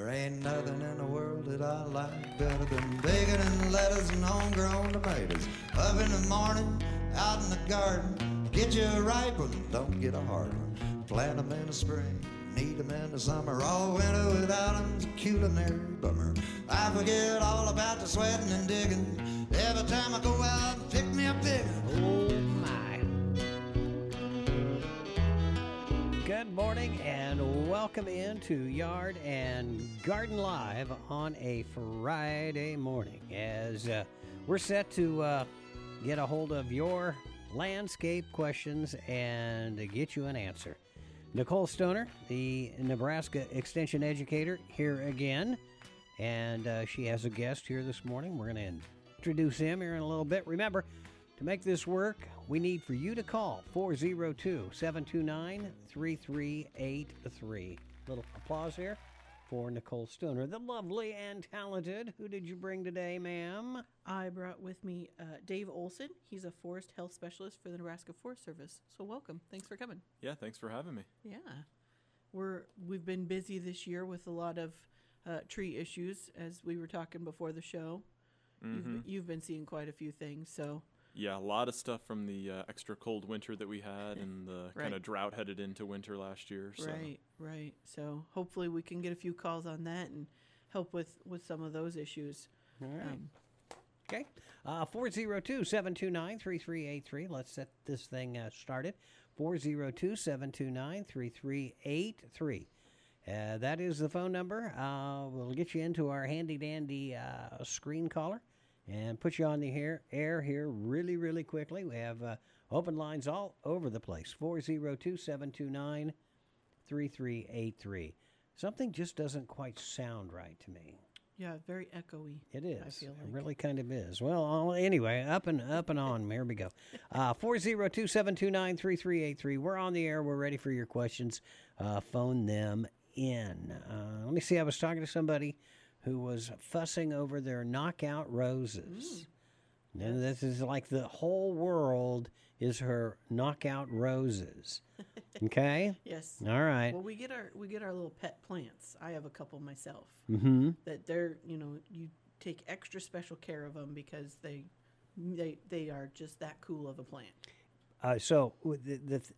There ain't nothing in the world that I like better than bacon and lettuce and homegrown tomatoes. Up in the morning, out in the garden, get you a ripe one, don't get a hard one. Plant 'em in the spring, need 'em in the summer. All winter without 'em's a culinary bummer. I forget all about the sweating and digging. Every time I go out and pick me a pig. Oh my. Good morning and welcome into Yard and Garden Live on a Friday morning as uh, we're set to uh, get a hold of your landscape questions and get you an answer. Nicole Stoner, the Nebraska Extension Educator, here again. And uh, she has a guest here this morning. We're going to introduce him here in a little bit. Remember, to make this work, we need for you to call 402 729 3383. Little applause here for Nicole Stoner, the lovely and talented. Who did you bring today, ma'am? I brought with me uh, Dave Olson. He's a forest health specialist for the Nebraska Forest Service. So welcome. Thanks for coming. Yeah, thanks for having me. Yeah, we're we've been busy this year with a lot of uh, tree issues, as we were talking before the show. You've, been- you've been seeing quite a few things. So Yeah, a lot of stuff from the uh, extra cold winter that we had and the kind of drought headed into winter last year. So. right, right. So hopefully we can get a few calls on that and help with with some of those issues. All right. Um, Okay. Uh, 402 729 3383. Let's set this thing uh, started. 402 729 3383. Uh, That is the phone number. Uh, we'll get you into our handy dandy uh, screen caller and put you on the air, air here really, really quickly. We have uh, open lines all over the place 402 729 3383. Something just doesn't quite sound right to me. yeah, very echoey. It is. I feel like. It really kind of is. Well, I'll- anyway, up and up and on. Here we go. Uh, 402-729-3383. We're on the air. We're ready for your questions. Uh, phone them in. Uh, let me see. I was talking to somebody who was fussing over their knockout roses. And this is like the whole world is her knockout roses. Okay? Yes. All right. Well, we get our we get our little pet plants. I have a couple myself. Mm-hmm. That they're you know you take extra special care of them because they they they are just that cool of a plant. Uh, so with the, the th-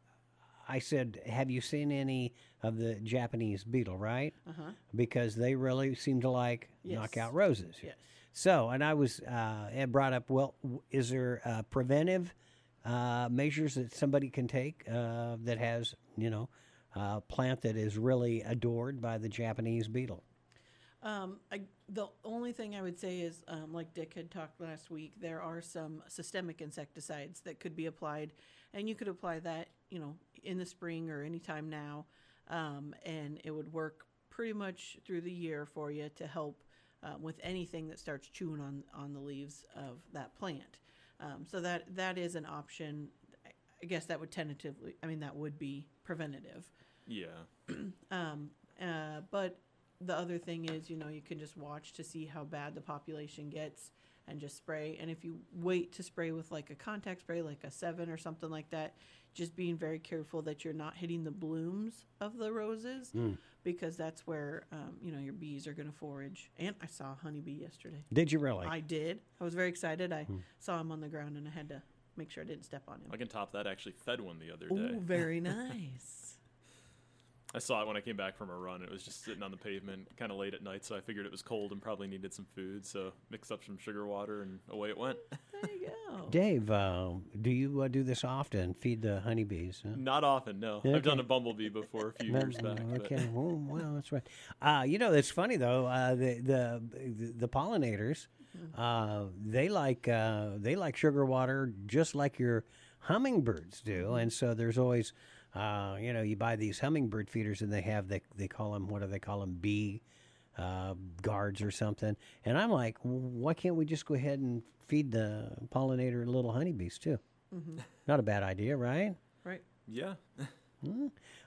I said, have you seen any of the Japanese beetle? Right, Uh huh. because they really seem to like Yes. knockout roses. Yes. So, and I was uh, brought up. Well, is there uh, preventive uh, measures that somebody can take uh, that has you know a plant that is really adored by the Japanese beetle? Um, I, the only thing I would say is, um, like Dick had talked last week, there are some systemic insecticides that could be applied, and you could apply that, you know, in the spring or anytime now, um, and it would work pretty much through the year for you to help uh, with anything that starts chewing on on the leaves of that plant. Um, so that that is an option. I- I guess that would tentatively, I mean, that would be preventative. Yeah. Um, uh, but the other thing is, you know, you can just watch to see how bad the population gets and just spray. And if you wait to spray with like a contact spray, like a Sevin or something like that, just being very careful that you're not hitting the blooms of the roses because that's where, um, you know, your bees are going to forage. And I saw a honeybee yesterday. Did you really? I did. I was very excited. I saw him on the ground and I had to make sure I didn't step on him. I can top that. I actually fed one the other day. Ooh, very nice. I saw it when I came back from a run. It was just sitting on the pavement, kind of late at night, so I figured it was cold and probably needed some food. So mixed up some sugar water and away it went. There you go. Dave, uh, do you uh, do this often? Feed the honeybees? Huh? Not often, no. I've done a bumblebee before a few years back. but- Okay, well, well, that's right. Uh, you know, it's funny though. Uh, the, the the pollinators, uh, they like uh, they like sugar water just like your hummingbirds do, and so there's always, uh, you know, you buy these hummingbird feeders and they have they they call them what do they call them bee uh, guards or something, and I'm like, why can't we just go ahead and feed the pollinator little honeybees too? Not a bad idea, right? Right. Yeah.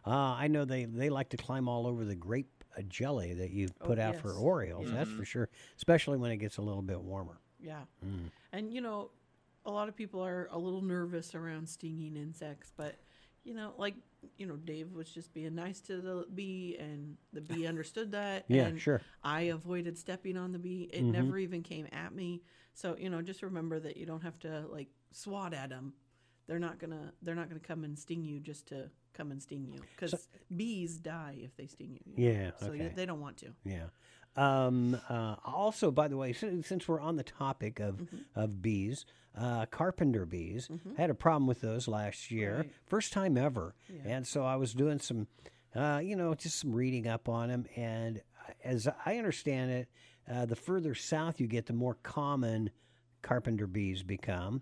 Uh, I know they, they like to climb all over the grape uh, jelly that you put out for yes. Orioles. That's for sure, especially when it gets a little bit warmer. Yeah. And you know, a lot of people are a little nervous around stinging insects, but you know, like you know, Dave was just being nice to the bee, and the bee understood that. Yeah, and sure. I avoided stepping on the bee. It Mhm. never even came at me. So you know, just remember that you don't have to like swat at them. They're not gonna. They're not gonna come and sting you just to come and sting you because bees die if they sting you. you know? Yeah, So okay. they don't want to. Yeah. Um, uh, also, by the way, since, since we're on the topic of, Mm-hmm. of bees, uh, carpenter bees, I had a problem with those last year, Right. first time ever. Yeah. And so I was doing some, uh, you know, just some reading up on them. And as I understand it, uh, the further south you get, the more common carpenter bees become.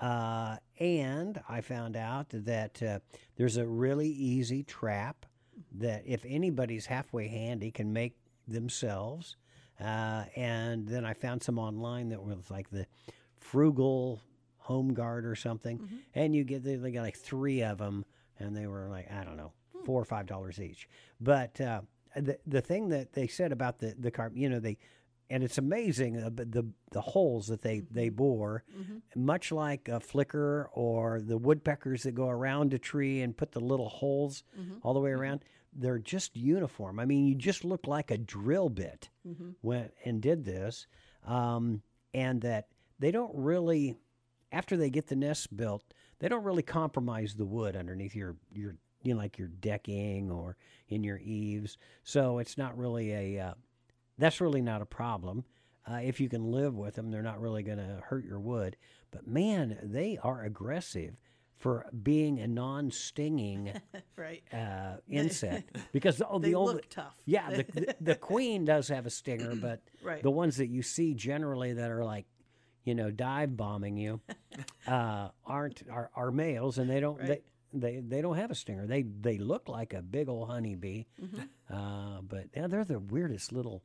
Uh, and I found out that uh, there's a really easy trap that if anybody's halfway handy can make themselves. Uh, and then I found some online that was like the frugal home guard or something. And you get, they, they got like three of them and they were like, I don't know, four or five dollars each. But uh, the, the thing that they said about the, the carp, you know, they, and it's amazing uh, the the holes that they they bore, much like a flicker or the woodpeckers that go around a tree and put the little holes all the way around. They're just uniform. I mean, you just look like a drill bit went and did this, um, and that they don't really, after they get the nest built, they don't really compromise the wood underneath your your you know like your decking or in your eaves. So it's not really a uh, that's really not a problem. Uh, if you can live with them, they're not really going to hurt your wood. But man, they are aggressive for being a non-stinging Right. uh, insect because the, oh, They the only look tough. yeah the, the, the queen does have a stinger, but Right. the ones that you see generally that are like you know dive bombing you uh, aren't are, are males and they don't Right. they, they they don't have a stinger. They they look like a big old honeybee, Mm-hmm. uh, but yeah, they're the weirdest little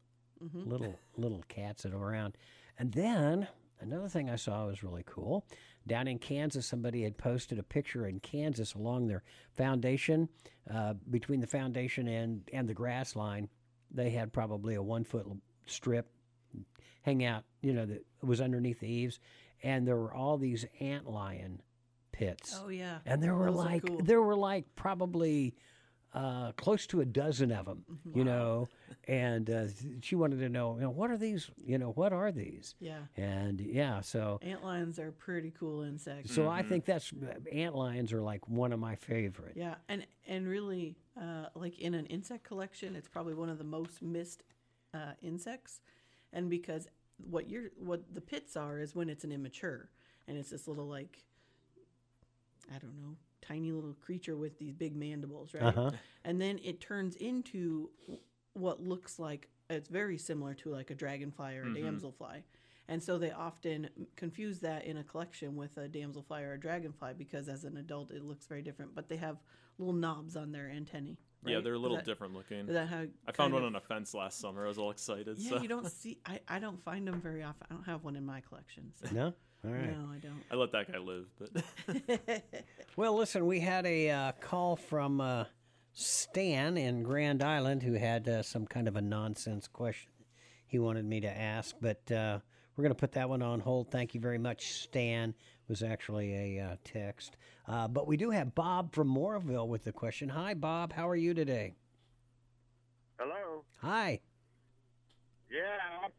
little little cats that are around. And then another thing I saw was really cool. Down in Kansas, somebody had posted a picture in Kansas along their foundation, uh, between the foundation and and the grass line. They had probably a one foot strip hang out, you know, that was underneath the eaves, and there were all these ant lion pits. Oh yeah. And there were Those like cool. there were like probably uh, close to a dozen of them, Mm-hmm. you know. And uh, she wanted to know, you know, what are these? You know, what are these? Yeah. And yeah, so Ant lions are pretty cool insects. so I think that's ant lions are like one of my favorite. Yeah, and and really, uh, like in an insect collection, it's probably one of the most missed uh, insects, and because what you're what the pits are is when it's an immature, and it's this little like, I don't know, tiny little creature with these big mandibles, right? Uh-huh. And then it turns into what looks like it's very similar to like a dragonfly or a damselfly. And so they often confuse that in a collection with a damselfly or a dragonfly because as an adult it looks very different, but they have little knobs on their antennae. Yeah, they're a little that- different looking. Is that how I found kind one of- on a fence last summer. I was all excited. Yeah, so you don't see. I, I don't find them very often. I don't have one in my collection. So. No, all right. No, I don't. I let that guy live. But Well, listen, we had a uh, call from uh, Stan in Grand Island who had uh, some kind of a nonsense question he wanted me to ask, but uh, we're going to put that one on hold. Thank you very much, Stan. It was actually a uh, text. Uh, but we do have Bob from Moorville with the question. Hi, Bob. How are you today? Hello. Hi. Yeah. I'm,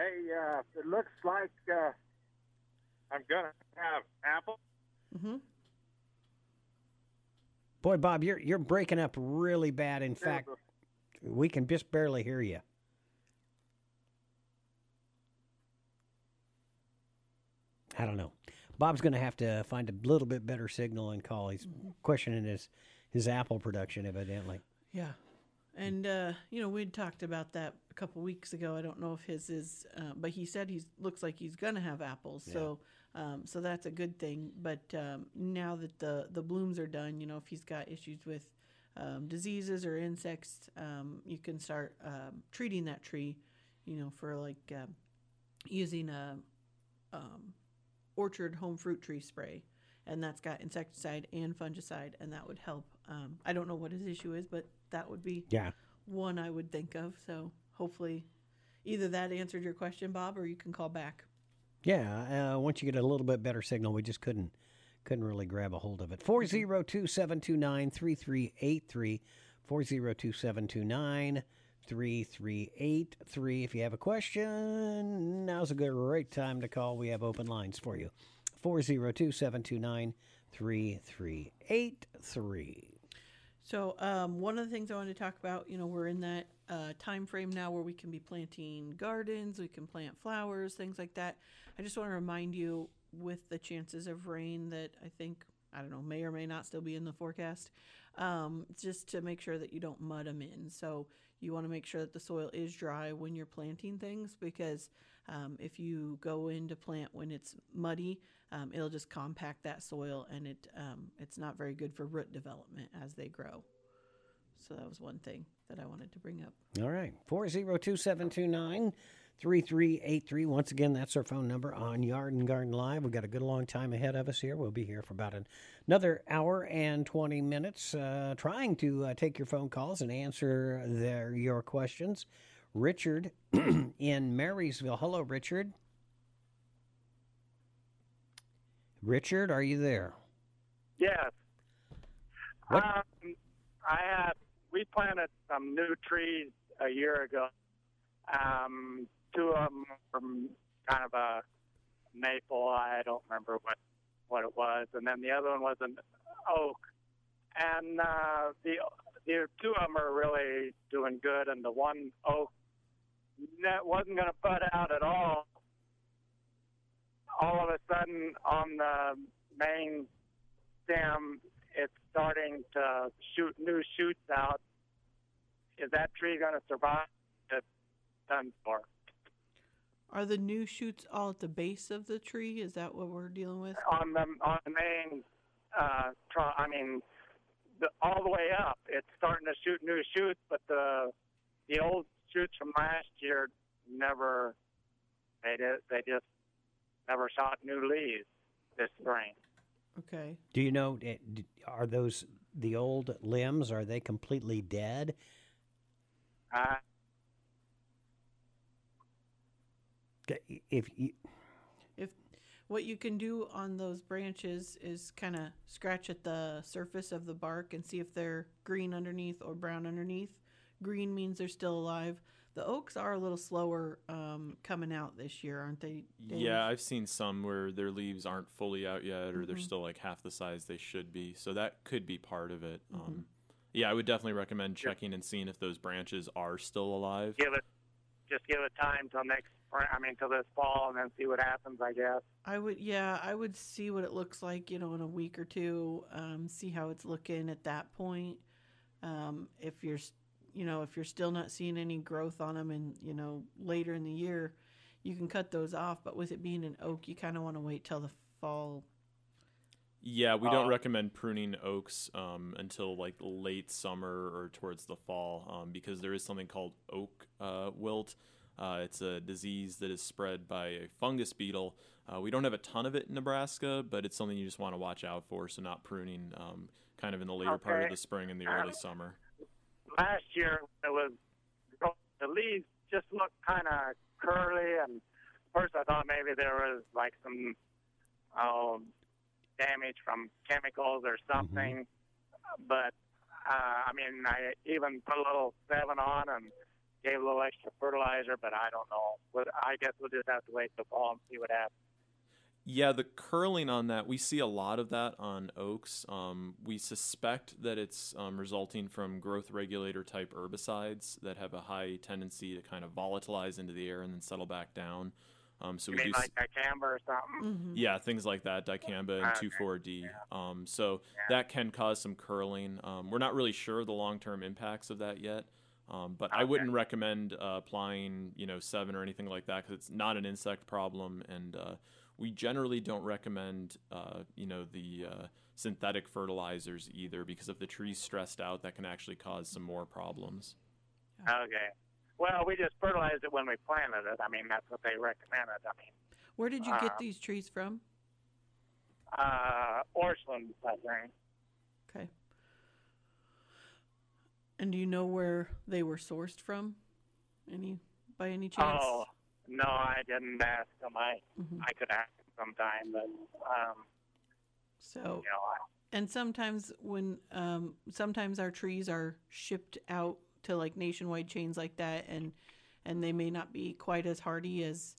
hey, uh, it looks like uh, I'm gonna have apple. hmm Boy, Bob, you're you're breaking up really bad. In fact, we can just barely hear you. I don't know. Bob's going to have to find a little bit better signal and call. He's questioning his his Apple production, evidently. Yeah. And uh, you know, we'd talked about that a couple weeks ago. I don't know if his is, uh, but he said he looks like he's gonna have apples. So, um, so that's a good thing. But um, now that the the blooms are done, you know, if he's got issues with um, diseases or insects, um, you can start um, treating that tree. You know, for like um using a um, orchard home fruit tree spray, and that's got insecticide and fungicide, and that would help. Um, I don't know what his issue is, but that would be Yeah. one I would think of. So hopefully, either that answered your question, Bob, or you can call back. Yeah. Uh, once you get a little bit better signal, we just couldn't couldn't really grab a hold of it. 402 729 3383. 402 729 3383. If you have a question, now's a good great time to call. We have open lines for you. 402 729 3383. So um, one of the things I want to talk about, you know, we're in that uh, time frame now where we can be planting gardens, we can plant flowers, things like that. I just want to remind you, with the chances of rain that I think I don't know may or may not still be in the forecast, um, just to make sure that you don't mud them in. So you want to make sure that the soil is dry when you're planting things because um, if you go in to plant when it's muddy, um, it'll just compact that soil and it um, it's not very good for root development as they grow. So that was one thing that I wanted to bring up. All right. 402 729 3383. Once again, that's our phone number on Yard and Garden Live. We've got a good long time ahead of us here. We'll be here for about an, another hour and 20 minutes uh, trying to uh, take your phone calls and answer their, your questions. Richard in Marysville. Hello, Richard. Richard, are you there? Yes. What- Um, I had we planted some new trees a year ago. Um, two of them from kind of a maple. I don't remember what what it was, and then the other one was an oak. And uh, the the two of them are really doing good, and the one oak that wasn't going to bud out at all. All of a sudden, on the main stem, it's starting to shoot new shoots out. Is that tree going to survive? It's done for. Are the new shoots all at the base of the tree? Is that what we're dealing with? on the on the main uh tr- I mean the, all the way up it's starting to shoot new shoots but the the old shoots from last year never they did they just never shot new leaves this spring Okay. Do you know, eh, are those the old limbs? Are they completely dead? uh If you, If what you can do on those branches is kind of scratch at the surface of the bark and see if they're green underneath or brown underneath. Green means they're still alive. The oaks are a little slower um, coming out this year, aren't they? Dave? Yeah, I've seen some where their leaves aren't fully out yet, or they're Mhm. still like half the size they should be. So that could be part of it. Mm-hmm. Um, yeah, I would definitely recommend checking and seeing if those branches are still alive. give it just give it time till next spring I mean till this fall and then see what happens I guess I would, yeah, I would see what it looks like, you know, in a week or two. Um, see how it's looking at that point. Um, if you're, s- you know, if you're still not seeing any growth on them, and you know, later in the year, you can cut those off. But with it being an oak, you kind of want to wait till the fall. Yeah, we don't Uh, recommend pruning oaks um, until like late summer or towards the fall um, because there is something called oak uh, wilt. Uh, it's a disease that is spread by a fungus beetle. Uh, we don't have a ton of it in Nebraska, but it's something you just want to watch out for. So not pruning um, kind of in the later part of the spring and the Um, early summer. Last year it was the leaves just looked kind of curly and first I thought maybe there was like some oh damage from chemicals or something. But uh, I mean I even put a little Sevin on and gave a little extra fertilizer but I don't know. I guess we'll just have to wait till fall and see what happens Yeah, the curling on that, we see a lot of that on oaks. Um, we suspect that it's um, resulting from growth regulator type herbicides that have a high tendency to kind of volatilize into the air and then settle back down. Um, so you we mean do, s- like dicamba or something Mm-hmm. yeah, things like that, dicamba and Okay, 2,4-D. Um, so that can cause some curling. Um, we're not really sure of the long-term impacts of that yet. Um, but I wouldn't recommend uh, applying, you know, Sevin or anything like that because it's not an insect problem, and uh, we generally don't recommend, uh, you know, the uh, synthetic fertilizers either because if the tree's stressed out, that can actually cause some more problems. okay well we just fertilized it when we planted it I mean that's what they recommended I mean Where did you Uh, get these trees from? uh, Orchland, I think. Okay. And do you know where they were sourced from? Any by any chance? Oh, no, I didn't ask them. I Mhm. I could ask them sometime, but um, So You know, I, and sometimes when um, sometimes our trees are shipped out to like nationwide chains like that, and and they may not be quite as hardy as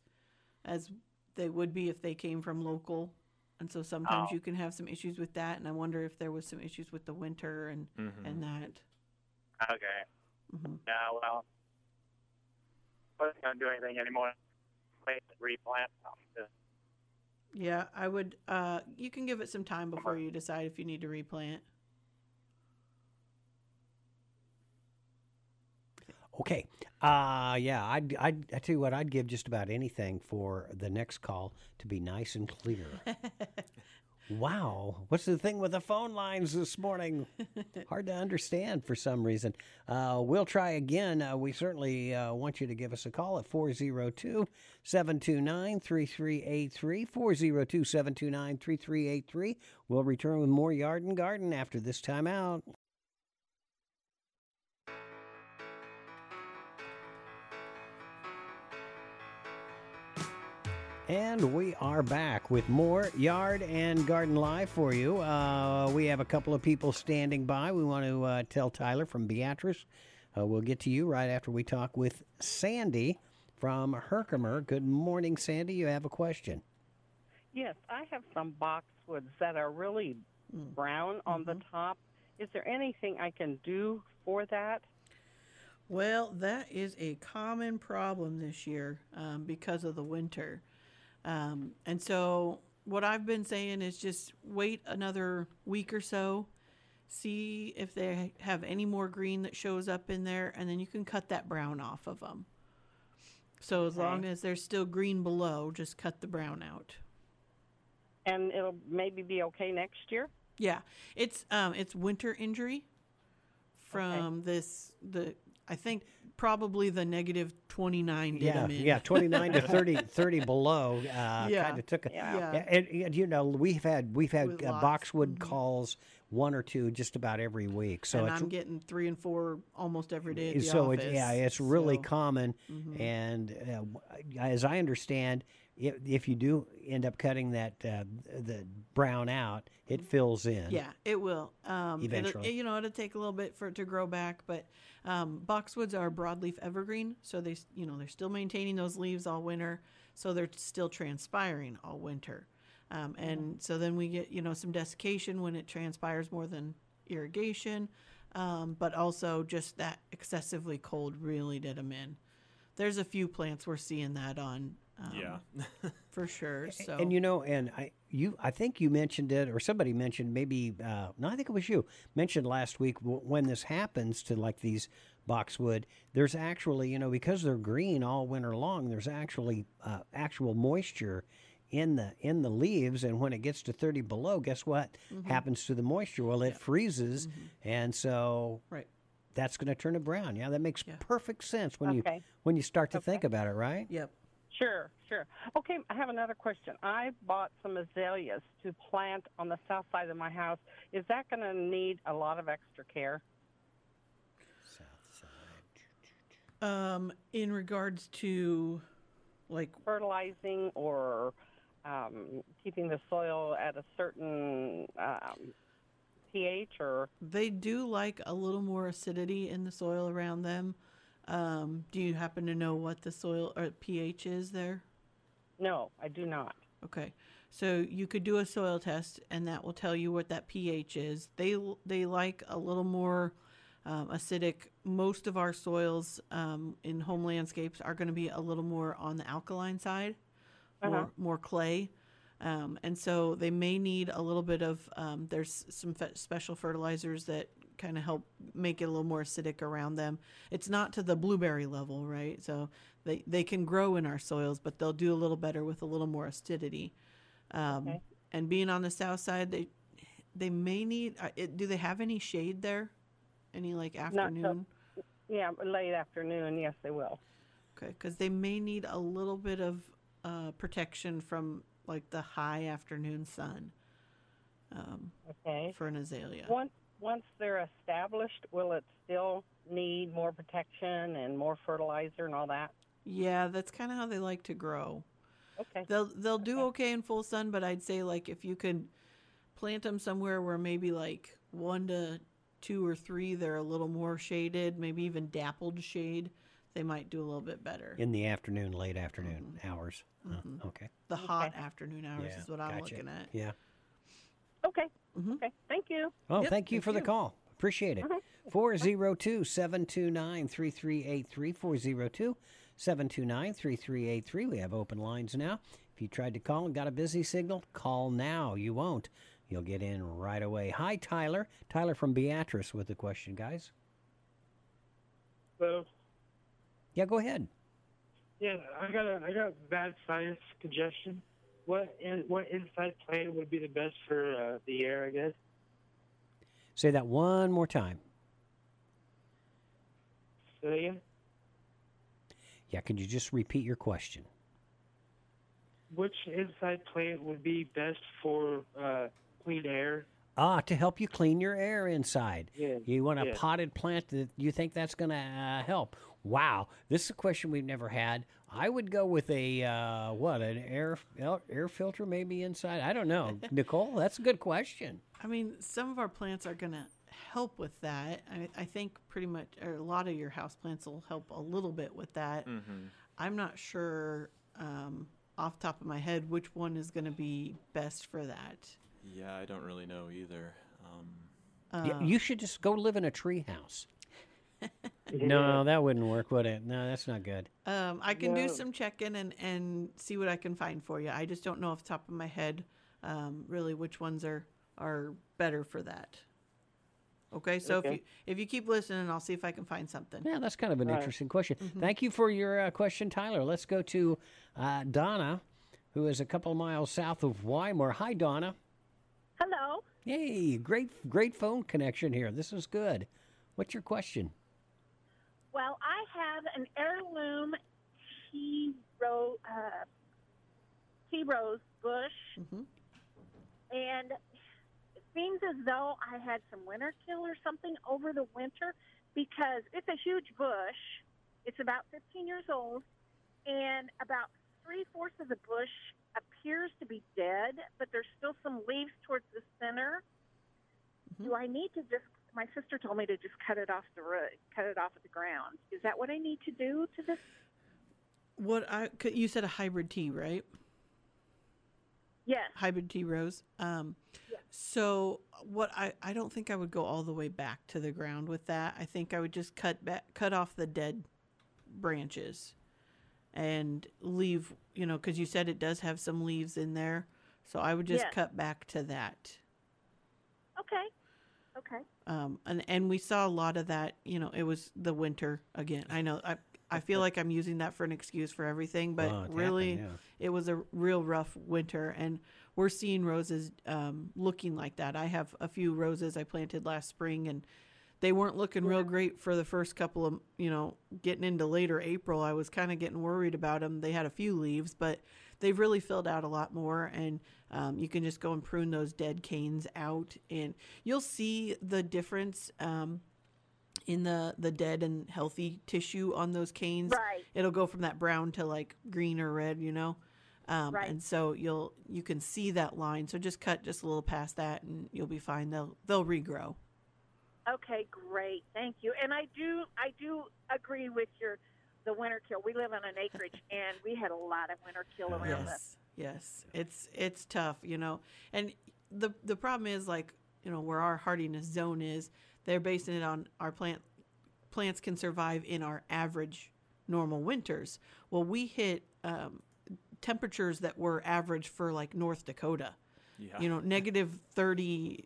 as they would be if they came from local. And so sometimes Oh. you can have some issues with that, and I wonder if there was some issues with the winter and Mhm. and that. okay. hmm Yeah, well, wasn't gonna do anything anymore. Wait replant them. Yeah, I would. Uh, you can give it some time before you decide if you need to replant. Okay. Uh yeah, I'd, I'd I tell you what, I'd give just about anything for the next call to be nice and clear. wow, what's the thing with the phone lines this morning? Hard to understand for some reason. Uh, we'll try again. Uh, we certainly uh, want you to give us a call at 402 729 3383. 402 729 3383. We'll return with more Yard and Garden after this time out. And we are back with more Yard and Garden Live for you. Uh, we have a couple of people standing by. We want to uh, tell Tyler from Beatrice. Uh, we'll get to you right after we talk with Sandy from Herkimer. Good morning, Sandy. You have a question. Yes, I have some boxwoods that are really Mm. brown on the top. Is there anything I can do for that? Well, that is a common problem this year um, because of the winter. Um, and so, what I've been saying is just wait another week or so, see if they have any more green that shows up in there, and then you can cut that brown off of them. So, as Okay. long as there's still green below, just cut the brown out. And it'll maybe be okay next year? Yeah, it's um it's winter injury from this the I think probably the negative 29 did yeah, them yeah, 29 to 30, 30 below. Uh, Yeah. kind of took a. Yeah. Yeah. And, and, you know, we've had we've had With uh, lots. boxwood calls one or two just about every week. So and it's I'm getting three and four almost every day at the so office. it's yeah, it's really so- common. Mhm. And uh, as I understand, if, if you do end up cutting that uh, the brown out, it fills in. Yeah, it will. Um, Eventually. you know, it'll take a little bit for it to grow back, but um, boxwoods are broadleaf evergreen, so they you know they're still maintaining those leaves all winter, so they're still transpiring all winter. Um, and so then we get, you know, some desiccation when it transpires more than irrigation, um, but also just that excessively cold really did them in. There's a few plants we're seeing that on, um, yeah. for sure. So And you know, and I you I think you mentioned it, or somebody mentioned maybe uh, no, I think it was you mentioned last week w- when this happens to like these boxwood. There's actually you know because they're green all winter long. There's actually uh, actual moisture in the in the leaves, and when it gets to 30 below, guess what happens to the moisture? Well, it freezes, and so right. that's going to turn it brown. Yeah, that makes Yeah. perfect sense when you when you start to Okay. think about it, right? Yep. Sure, sure. Okay, I have another question. I bought some azaleas to plant on the south side of my house. Is that going to need a lot of extra care? South side. Um, in regards to like Fertilizing or um, keeping the soil at a certain um, pH or they do like a little more acidity in the soil around them. Um, do you happen to know what the soil or pH is there? no, I do not. Okay. So you could do a soil test and that will tell you what that pH is. They they like a little more um, acidic. Most of our soils um, in home landscapes are going to be a little more on the alkaline side, more Uh-huh. more clay. Um, and so they may need a little bit of um, there's some fe- special fertilizers that kind of help make it a little more acidic around them. It's not to the blueberry level, right? So they they can grow in our soils, but they'll do a little better with a little more acidity. Um, Okay. And being on the south side, they they may need. Uh, it, do they have any shade there? Any like Not so- afternoon? Yeah, late afternoon, yes, they will. Okay, because they may need a little bit of uh, protection from like the high afternoon sun um, Okay. for an azalea. Once once they're established, will it still need more protection and more fertilizer and all that? Yeah, that's kind of how they like to grow. Okay. They'll they'll do okay in full sun, but I'd say like if you could plant them somewhere where maybe like one to two or three they're a little more shaded, maybe even dappled shade. They might do a little bit better. In the afternoon, late afternoon mm-hmm. hours. Oh, okay. the hot afternoon hours Yeah, is what I'm gotcha. looking at. Yeah. Okay. Mm-hmm. Okay. Thank you. Well, Yep, thank you thank for the call. Appreciate it. Mm-hmm. 402 729 3383. 402 729 3383. We have open lines now. If you tried to call and got a busy signal, call now. You won't. You'll get in right away. Hi, Tyler. Tyler from Beatrice with the question, guys. Well, Yeah, go ahead. yeah, I got a I got bad sinus congestion. What in, what inside plant would be the best for uh, the air? I guess. Say that one more time. So yeah, Yeah, could you just repeat your question? which inside plant would be best for uh, clean air? Ah, to help you clean your air inside. Yeah, You want a yeah. potted plant that you think that's going to uh, help. Wow, this is a question we've never had. I would go with a uh, what an air air filter maybe inside. I don't know, Nicole. That's a good question. I mean, some of our plants are going to help with that. I, I think pretty much, or a lot of your house plants will help a little bit with that. I'm not sure um, off the top of my head which one is going to be best for that. Yeah, I don't really know either. Um, Y- you should just go live in a tree house. no, that wouldn't work, would it? No, that's not good. Um, I can do No. some checking and, and see what I can find for you. I just don't know off the top of my head um, really which ones are, are better for that. Okay, so if you if you keep listening, I'll see if I can find something. Yeah, that's kind of an Right. interesting question. Mm-hmm. Thank you for your uh, question, Tyler. Let's go to uh, Donna, who is a couple miles south of Wymore. Hi, Donna. Hello. Hey, great, great phone connection here. This is good. What's your question? Well, I have an heirloom tea rose, uh, tea rose bush, Mhm. and it seems as though I had some winter kill or something over the winter because it's a huge bush. It's about 15 years old, and about three fourths of the bush appears to be dead, but there's still some leaves towards the center. Do I need to just? My sister told me to just cut it off the root, cut it off at the ground. Is that what I need to do to this? What I you said a hybrid tea, right? Yes. Hybrid tea rose. Um, So what I I don't think I would go all the way back to the ground with that. I think I would just cut back, cut off the dead branches, and leave. You know, because you said it does have some leaves in there. So I would just Yes. cut back to that. Okay. Okay. um, and and we saw a lot of that. You know, it was the winter again. I know I I feel like I'm using that for an excuse for everything, but Oh, it's really, happened, it was a real rough winter, and we're seeing roses um, looking like that. I have a few roses I planted last spring, and they weren't looking real great for the first couple of you know getting into later April. I was kind of getting worried about them. They had a few leaves, but they've really filled out a lot more, and um, you can just go and prune those dead canes out, and you'll see the difference um, in the the dead and healthy tissue on those canes. Right. It'll go from that brown to like green or red, you know. Um, Right. And so you'll you can see that line. So just cut just a little past that, and you'll be fine. They'll they'll regrow. Okay. Great. Thank you. And I do I do agree with your the winter kill. We live on an acreage, and we had a lot of winter kill around us. Yes, yes, it's it's tough, you know. And the the problem is like you know where our hardiness zone is. They're basing it on our plant plants can survive in our average normal winters. Well, we hit um, temperatures that were average for like North Dakota. yeah. You know, negative thirty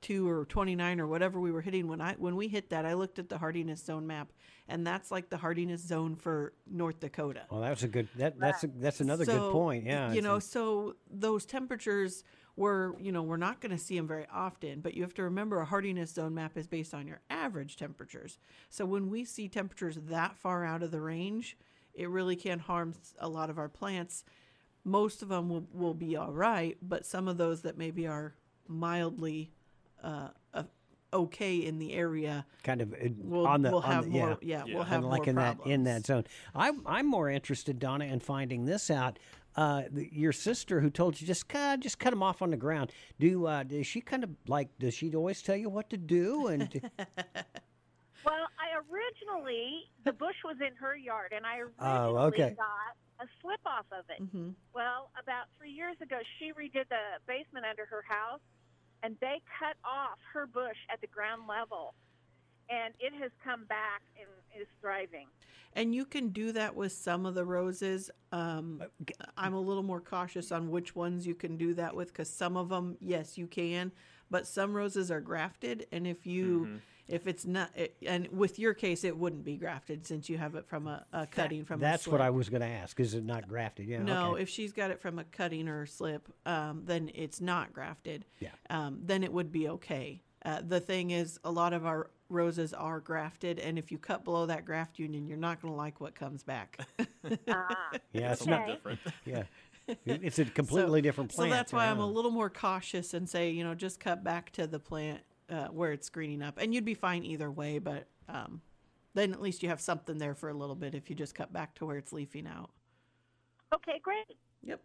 two or 29 or whatever we were hitting when I when we hit that I looked at the hardiness zone map and that's like the hardiness zone for North Dakota. Well, that's a good. That that's a, that's another good point. Yeah, You know, a- so those temperatures were, you know, we're not going to see them very often, but you have to remember a hardiness zone map is based on your average temperatures. So when we see temperatures that far out of the range, it really can harm a lot of our plants. Most of them will, will be all right, but some of those that maybe are mildly uh, okay in the area kind of uh, will, on the will on have the- more. yeah. Yeah, Yeah. we'll have and like more in problems. that in that zone. I'm I'm more interested, Donna, in finding this out. uh, the, your sister who told you just cut, just cut them off on the ground. Do uh, does she kind of like? Does she always tell you what to do? And do- Well, I originally the bush was in her yard, and I originally Oh, okay. got a slip off of it. hmm Well, about three years ago, she redid the basement under her house, and they cut off her bush at the ground level, and it has come back and is thriving. And you can do that with some of the roses. Um, I'm a little more cautious on which ones you can do that with because some of them, yes, you can, but some roses are grafted, and if you if it's not, it, and with your case, it wouldn't be grafted since you have it from a, a cutting from. that's a what. I was going to ask. Is it not grafted? Yeah. No, okay. if she's got it from a cutting or a slip, um, then it's not grafted. Yeah. Um, then it would be okay. Uh, the thing is, a lot of our roses are grafted, and if you cut below that graft union, you're not going to like what comes back. Ah, yeah, it's okay. not. different. Yeah, it's a completely So- different plant. So that's why I'm a little more cautious and say, you know, just cut back to the plant uh, where it's greening up, and you'd be fine either way. But um, then at least you have something there for a little bit if you just cut back to where it's leafing out. Okay, great. Yep.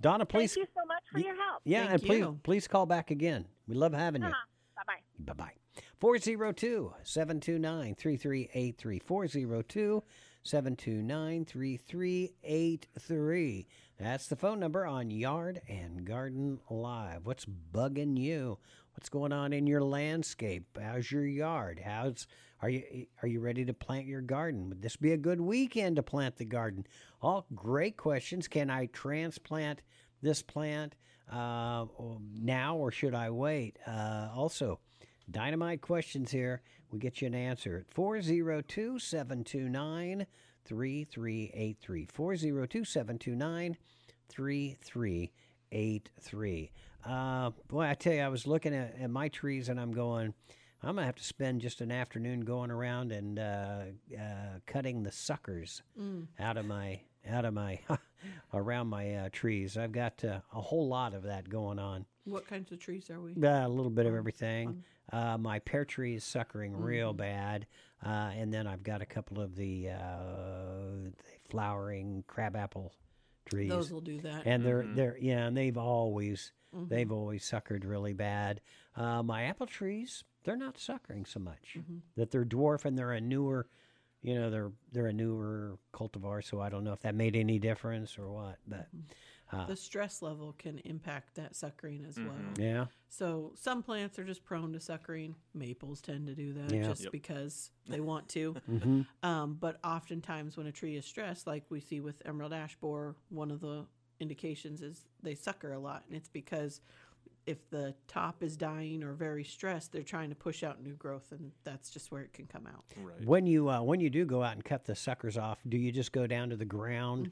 Donna, please. Thank you so much for y- your help. Yeah, Thank and please, you. please call back again. We love having you. Uh-huh. Bye bye. Bye bye. 402 729 3383. 402 729 3383. That's the phone number on Yard and Garden Live. What's bugging you? What's going on in your landscape? How's your yard? How's are you are you ready to plant your garden? Would this be a good weekend to plant the garden? All great questions. Can I transplant this plant uh, now or should I wait? Uh, also, dynamite questions here. We get you an answer at 402 729 3383. 402 729 3383. Uh, boy, I tell you, I was looking at, at my trees and I'm going, I'm going to have to spend just an afternoon going around and uh, uh, cutting the suckers out of my out of my around my uh, trees. I've got uh, a whole lot of that going on. What kinds of trees are we? Uh, a little bit of everything. Uh, my pear tree is suckering real bad, uh, and then I've got a couple of the, uh, the flowering crabapple trees, Those will do that. and they're they're yeah, and they've always they've always suckered really bad. Uh, my apple trees they're not suckering so much. That they're dwarf and they're a newer, you know, they're they're a newer cultivar, so I don't know if that made any difference or what, but the stress level can impact that suckering as well. yeah. So some plants are just prone to suckering. Maples tend to do that Yeah. just Yep. because they want to. hmm Um, but oftentimes when a tree is stressed, like we see with emerald ash borer, one of the indications is they sucker a lot, and it's because if the top is dying or very stressed, they're trying to push out new growth, and that's just where it can come out. Right. When you uh, when you do go out and cut the suckers off, do you just go down to the ground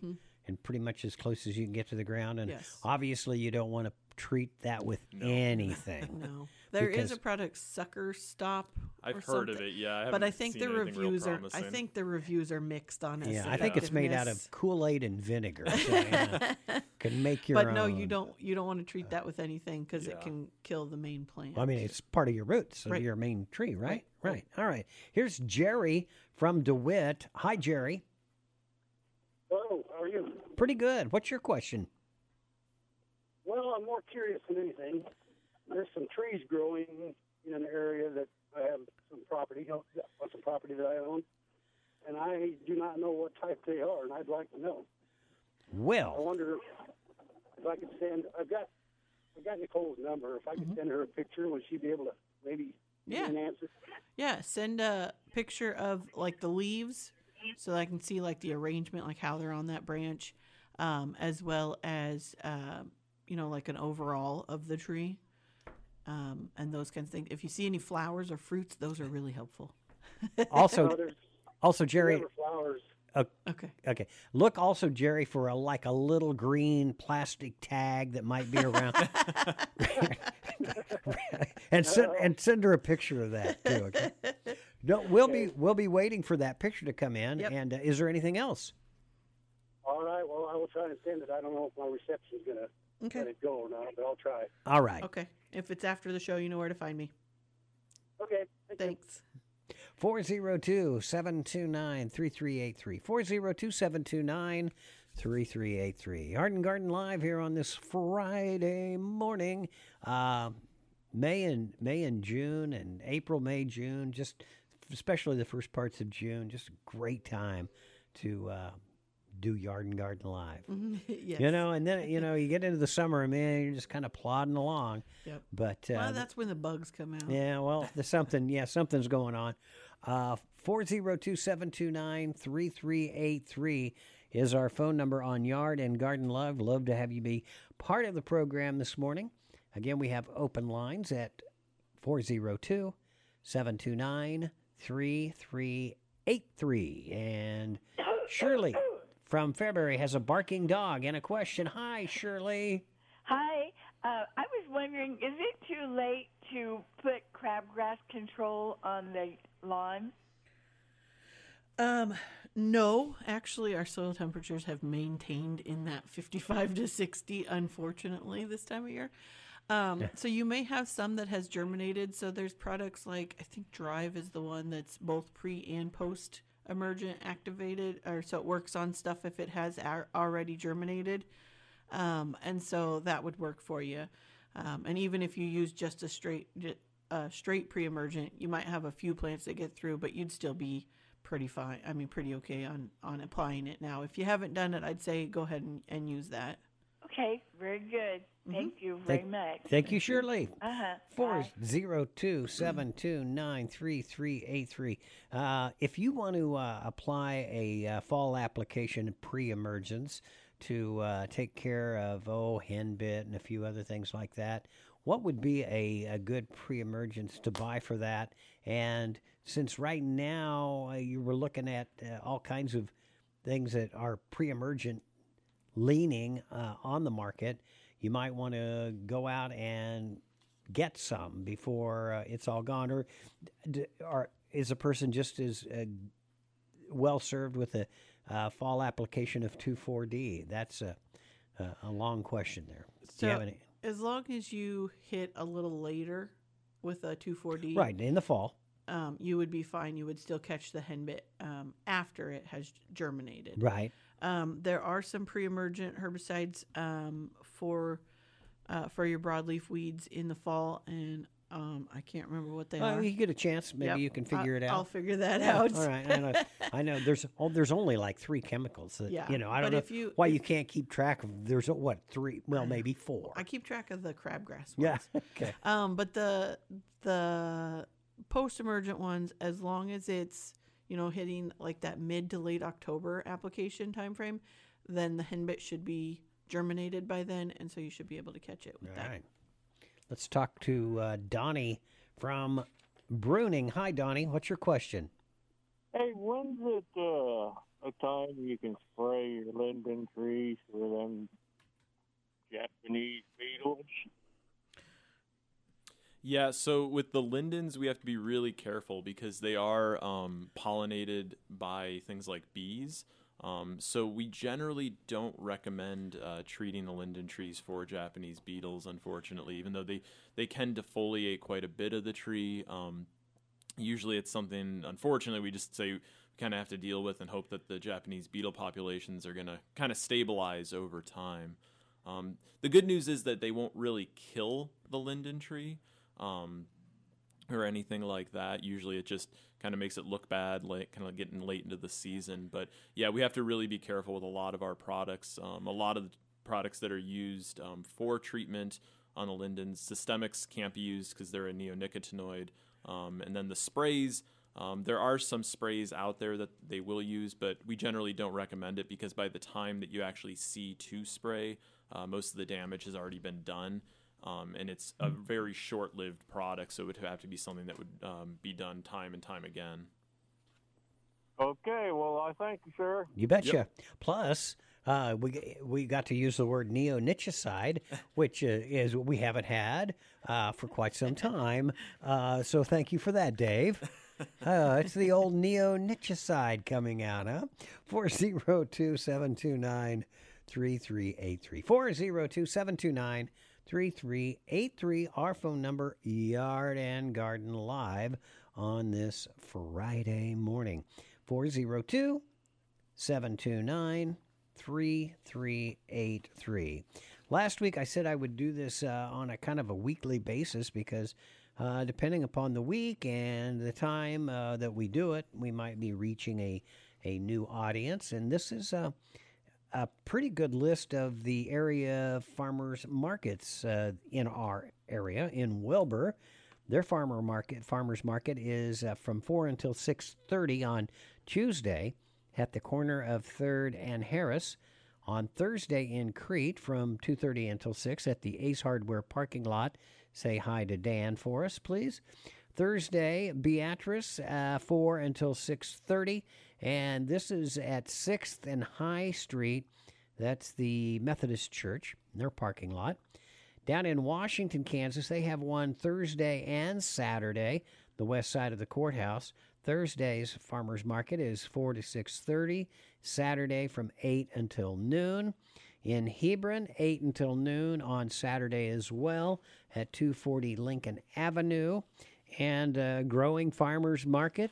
and pretty much as close as you can get to the ground? And. Yes. obviously, you don't want to treat that with anything. No, there is a product sucker stop. I've or heard of something, it. Yeah, I but I think seen the reviews are. I think the reviews are mixed on it. yeah, I think it's made out of. Kool Aid and vinegar. So, yeah, can make your But no, you don't. You don't want to treat uh, that with anything because it can kill the main plant. I mean, it's part of your roots of Right. your main tree, right? Right. Right. All right. Here's Jerry from DeWitt. Hi, Jerry. Hello, how are you? Pretty good. What's your question? Well, I'm more curious than anything. There's some trees growing in an area that I have some property, you know, some property that I own, and I do not know what type they are, and I'd like to know. Well, I wonder if I could send. I've got I've got Nicole's number. If I could mm-hmm. send her a picture, would she be able to maybe give Yeah. an answer? Yeah, send a picture of like the leaves so that I can see like the arrangement, like how they're on that branch, um, as well as uh, you know like an overall of the tree, um, and those kinds of things. If you see any flowers or fruits, those are really helpful. also, No, also Jerry. never flowers. Okay. Okay. Look also, Jerry, for a like a little green plastic tag that might be around, and send and send her a picture of that too. Okay. No, we'll be we'll be waiting for that picture to come in. Yep. And uh, is there anything else? All right. Well, I will try and send it. I don't know if my reception's gonna Okay. let it go or not, but I'll try. All right. Okay. If it's after the show, you know where to find me. Okay. Thank you. Thanks. 402 729 3383. 402 729 3383. Yard and Garden Live here on this Friday morning. Uh, May and May and June and April, May, June, just especially the first parts of June, just a great time to uh, do Yard and Garden Live. yes. You know, and then you know you get into the summer, and man, you're just kind of plodding along. Yep. But uh, well, that's when the bugs come out. yeah, well, there's something. Yeah, something's going on. Uh, Four zero two seven two nine three three eight three is our phone number on Yard and Garden Live. Love to have you be part of the program this morning. Again, we have open lines at 402 729 3383. And Shirley from Fairbury has a barking dog and a question. Hi, Shirley. Hi. Uh, I was wondering, is it too late to put crabgrass control on the lawn? Um, no, actually, our soil temperatures have maintained in that 55 to 60, unfortunately, this time of year. Um, Yeah. So you may have some that has germinated. So there's products like, I think Drive is the one that's both pre and post emergent activated, or so it works on stuff if it has ar- already germinated. Um, and so that would work for you. Um, and even if you use just a straight, uh, straight pre-emergent, you might have a few plants that get through, but you'd still be pretty fine. I mean, pretty okay on on applying it now. If you haven't done it, I'd say go ahead and, and use that. Okay, very good. Thank you very much. Thank you, Shirley. Uh huh. Four zero two seven two nine three three eight three. Uh, if you want to uh, apply a uh, fall application pre-emergence to uh, take care of oh henbit and a few other things like that, what would be a, a good pre-emergence to buy for that? And since right now uh, you were looking at uh, all kinds of things that are pre-emergent leaning uh, on the market, you might want to go out and get some before uh, it's all gone. Or, or is a person just as uh, well served with a uh, fall application of 2,4-D? That's a, a, a long question there. So you have any? as long as you hit a little later with a 2,4-D, Right, in the fall. um, you would be fine. You would still catch the henbit um, after it has germinated. Right. Um, there are some pre-emergent herbicides um, for uh, for your broadleaf weeds in the fall, and um, I can't remember what they Well, are. you get a chance. Maybe Yep. you can figure I- it out. I'll figure that Yeah, out. All right. I know. I know. There's oh, there's only like three chemicals. That, Yeah, You know. I don't know if you- why you can't keep track of. There's uh, what three? Well, maybe four. I keep track of the crabgrass ones. Yeah. Okay. Um, but the the post-emergent ones, as long as it's you know hitting like that mid to late October application time frame, then the henbit should be germinated by then, and so you should be able to catch it with All that. right. Let's talk to uh, Donnie from Bruning. Hi, Donnie. What's your question? Hey, when's it uh, a time you can spray your linden trees for them Japanese beetles? Yeah, so with the lindens, we have to be really careful because they are um, pollinated by things like bees. Um, so we generally don't recommend uh, treating the linden trees for Japanese beetles, unfortunately, even though they, they can defoliate quite a bit of the tree. Um, usually it's something, unfortunately, we just say we kind of have to deal with and hope that the Japanese beetle populations are going to kind of stabilize over time. Um, the good news is that they won't really kill the linden tree um, or anything like that. Usually, it just kind of makes it look bad, like kind of getting late into the season. But yeah, we have to really be careful with a lot of our products. Um, a lot of the products that are used um, for treatment on the lindens, systemics can't be used because they're a neonicotinoid. Um, and then the sprays. Um, there are some sprays out there that they will use, but we generally don't recommend it because by the time that you actually see to spray, uh, most of the damage has already been done. Um, and it's a very short lived product, so it would have to be something that would um, be done time and time again. Okay, well, I thank you, sir. You betcha. Plus, uh, we we got to use the word neonicotinoid, which uh, is what we haven't had uh, for quite some time. Uh, so thank you for that, Dave. Uh, it's the old neonicotinoid coming out, huh? Four zero two seven two nine three three eight three. Four zero two seven two nine three three eight three. Our phone number, Yard and Garden Live on this Friday morning. 402 729 3383. Last week I said I would do this uh, on a kind of a weekly basis because uh, depending upon the week and the time uh, that we do it, we might be reaching a, a new audience. And this is a, a pretty good list of the area farmers markets uh, in our area in Wilber. Their farmer market, farmers market, is uh, from four until six thirty on Tuesday at the corner of Third and Harris. On Thursday in Crete from two thirty until six at the Ace Hardware parking lot. Say hi to Dan for us, please. Thursday, Beatrice, uh, four until six thirty, and this is at Sixth and High Street. That's the Methodist Church, their parking lot. Down in Washington, Kansas, they have one Thursday and Saturday, the west side of the courthouse. Thursday's farmers market is 4 to 6:30, Saturday from 8 until noon. In Hebron, 8 until noon on Saturday as well at 240 Lincoln Avenue. And uh, Growing Farmers Market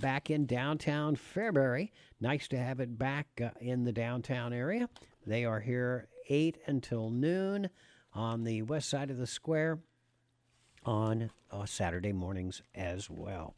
back in downtown Fairbury. Nice to have it back uh, in the downtown area. They are here 8 until noon on the west side of the square on uh, Saturday mornings as well.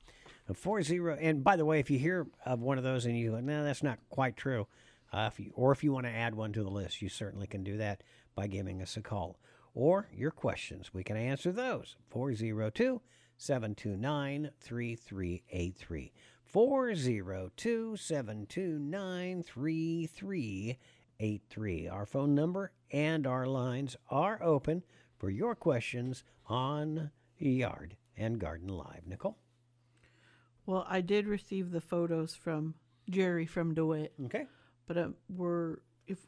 Uh, Four zero, and by the way, if you hear of one of those and you go, no, that's not quite true, uh, if you, or if you want to add one to the list, you certainly can do that by giving us a call. Or your questions, we can answer those. 402 729 3383. 402 729 3383. Our phone number and our lines are open for your questions on Yard and Garden Live. Nicole? Well, I did receive the photos from Jerry from DeWitt. Okay. But um, we're if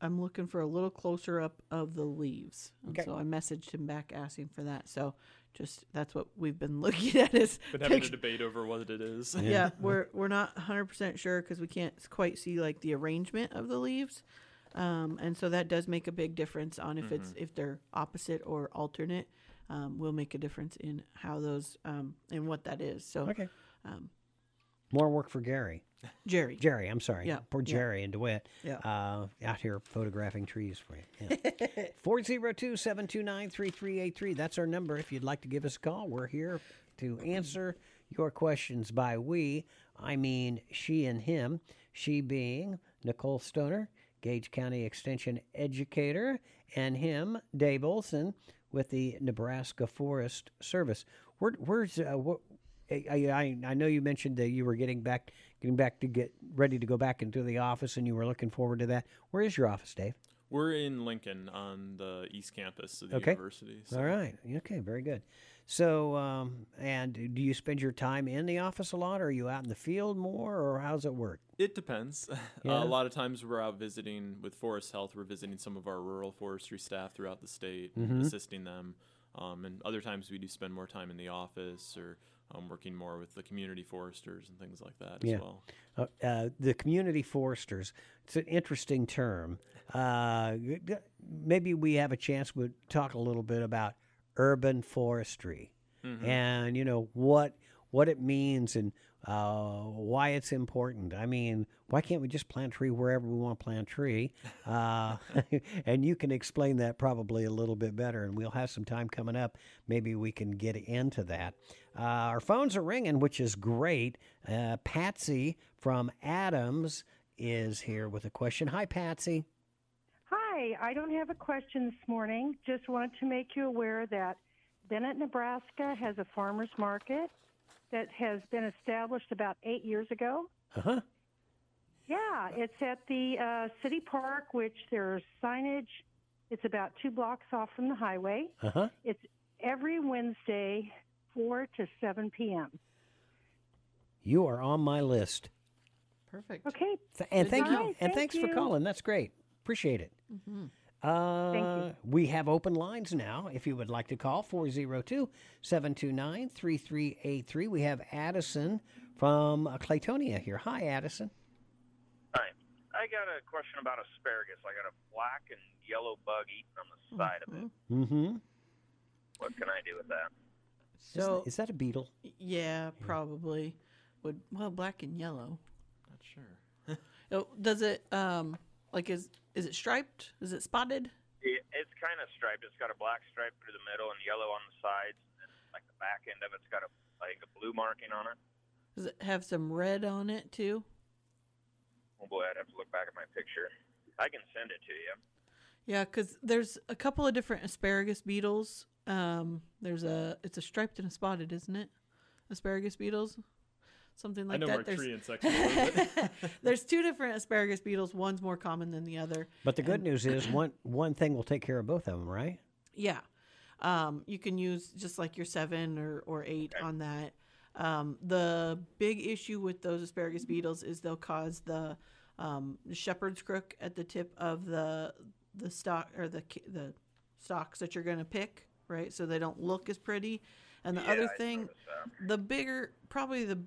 I'm looking for a little closer up of the leaves, and Okay. so I messaged him back asking for that. So just that's what we've been looking at is Been having a debate over what it is. yeah, we're we're not 100% sure because we can't quite see like the arrangement of the leaves. Um, and so that does make a big difference on if it's if they're opposite or alternate. Um, will make a difference in how those um, and what that is. So Okay. um, More work for Gary. Jerry. Jerry, I'm sorry. Yeah, Poor yeah. Jerry in DeWitt. Yeah. Uh, out here photographing trees for you. Yeah. 402 729 3383. That's our number. If you'd like to give us a call, we're here to answer your questions by we. I mean she and him. She being Nicole Stoner, Gage County Extension Educator, and him, Dave Olson, with the Nebraska Forest Service. Where, where's uh, what? I, I I know you mentioned that you were getting back getting back to get ready to go back into the office, and you were looking forward to that. Where is your office, Dave? We're in Lincoln on the east campus of the Okay. university. so- All right. Okay. Very good. So, um, and do you spend your time in the office a lot, or are you out in the field more, or how's it work? It depends. Yeah. Uh, a lot of times we're out visiting with Forest Health. We're visiting some of our rural forestry staff throughout the state, Mhm. assisting them. Um, and other times we do spend more time in the office or um, working more with the community foresters and things like that Yeah. as well. Uh, uh, the community foresters. It's an interesting term. Uh, maybe we have a chance to talk a little bit about urban forestry Mhm. and you know what what it means and uh, why it's important. I mean, why can't we just plant tree wherever we want to plant tree? Uh, and you can explain that probably a little bit better. And we'll have some time coming up. Maybe we can get into that. Uh, our phones are ringing, which is great. Uh, Patsy from Adams is here with a question. Hi, Patsy. Hi, I don't have a question this morning. Just wanted to make you aware that Bennett, Nebraska has a farmers market that has been established about eight years ago. Uh huh. Yeah, it's at the uh, city park, which there's signage. It's about two blocks off from the highway. Uh huh. It's every Wednesday, 4 to 7 p.m. You are on my list. Perfect. Okay. Th- and Good thank you. night. And Thank thanks for calling. That's great. Appreciate it. Mm-hmm. Uh, We have open lines now. If you would like to call 402 729 3383. We have Addison from uh, Clatonia here. Hi, Addison. Hi. I got a question about asparagus. I got a black and yellow bug eating on the side of it. Mm hmm. What can I do with that? So Is that a beetle? yeah, probably would well black and yellow. Not sure. Oh, does it um Like is is it striped? Is it spotted? It, it's kind of striped. It's got a black stripe through the middle and yellow on the sides, and like the back end of it's got a like a blue marking on it. Does it have some red on it too? Oh boy, I'd have to look back at my picture. I can send it to you. Yeah, because there's a couple of different asparagus beetles. Um, there's a it's a striped and a spotted, isn't it? Asparagus beetles, something like know that. more there's, tree insects there's two different asparagus beetles. One's more common than the other. But the good And- news is one one thing will take care of both of them, right? Yeah. Um, you can use just like your Sevin or, or eight on that. Um, the big issue with those asparagus beetles is they'll cause the um, shepherd's crook at the tip of the the stalk or the ki- the stalks that you're going to pick, right? So they don't look as pretty. And the Yeah, other thing, the bigger, probably the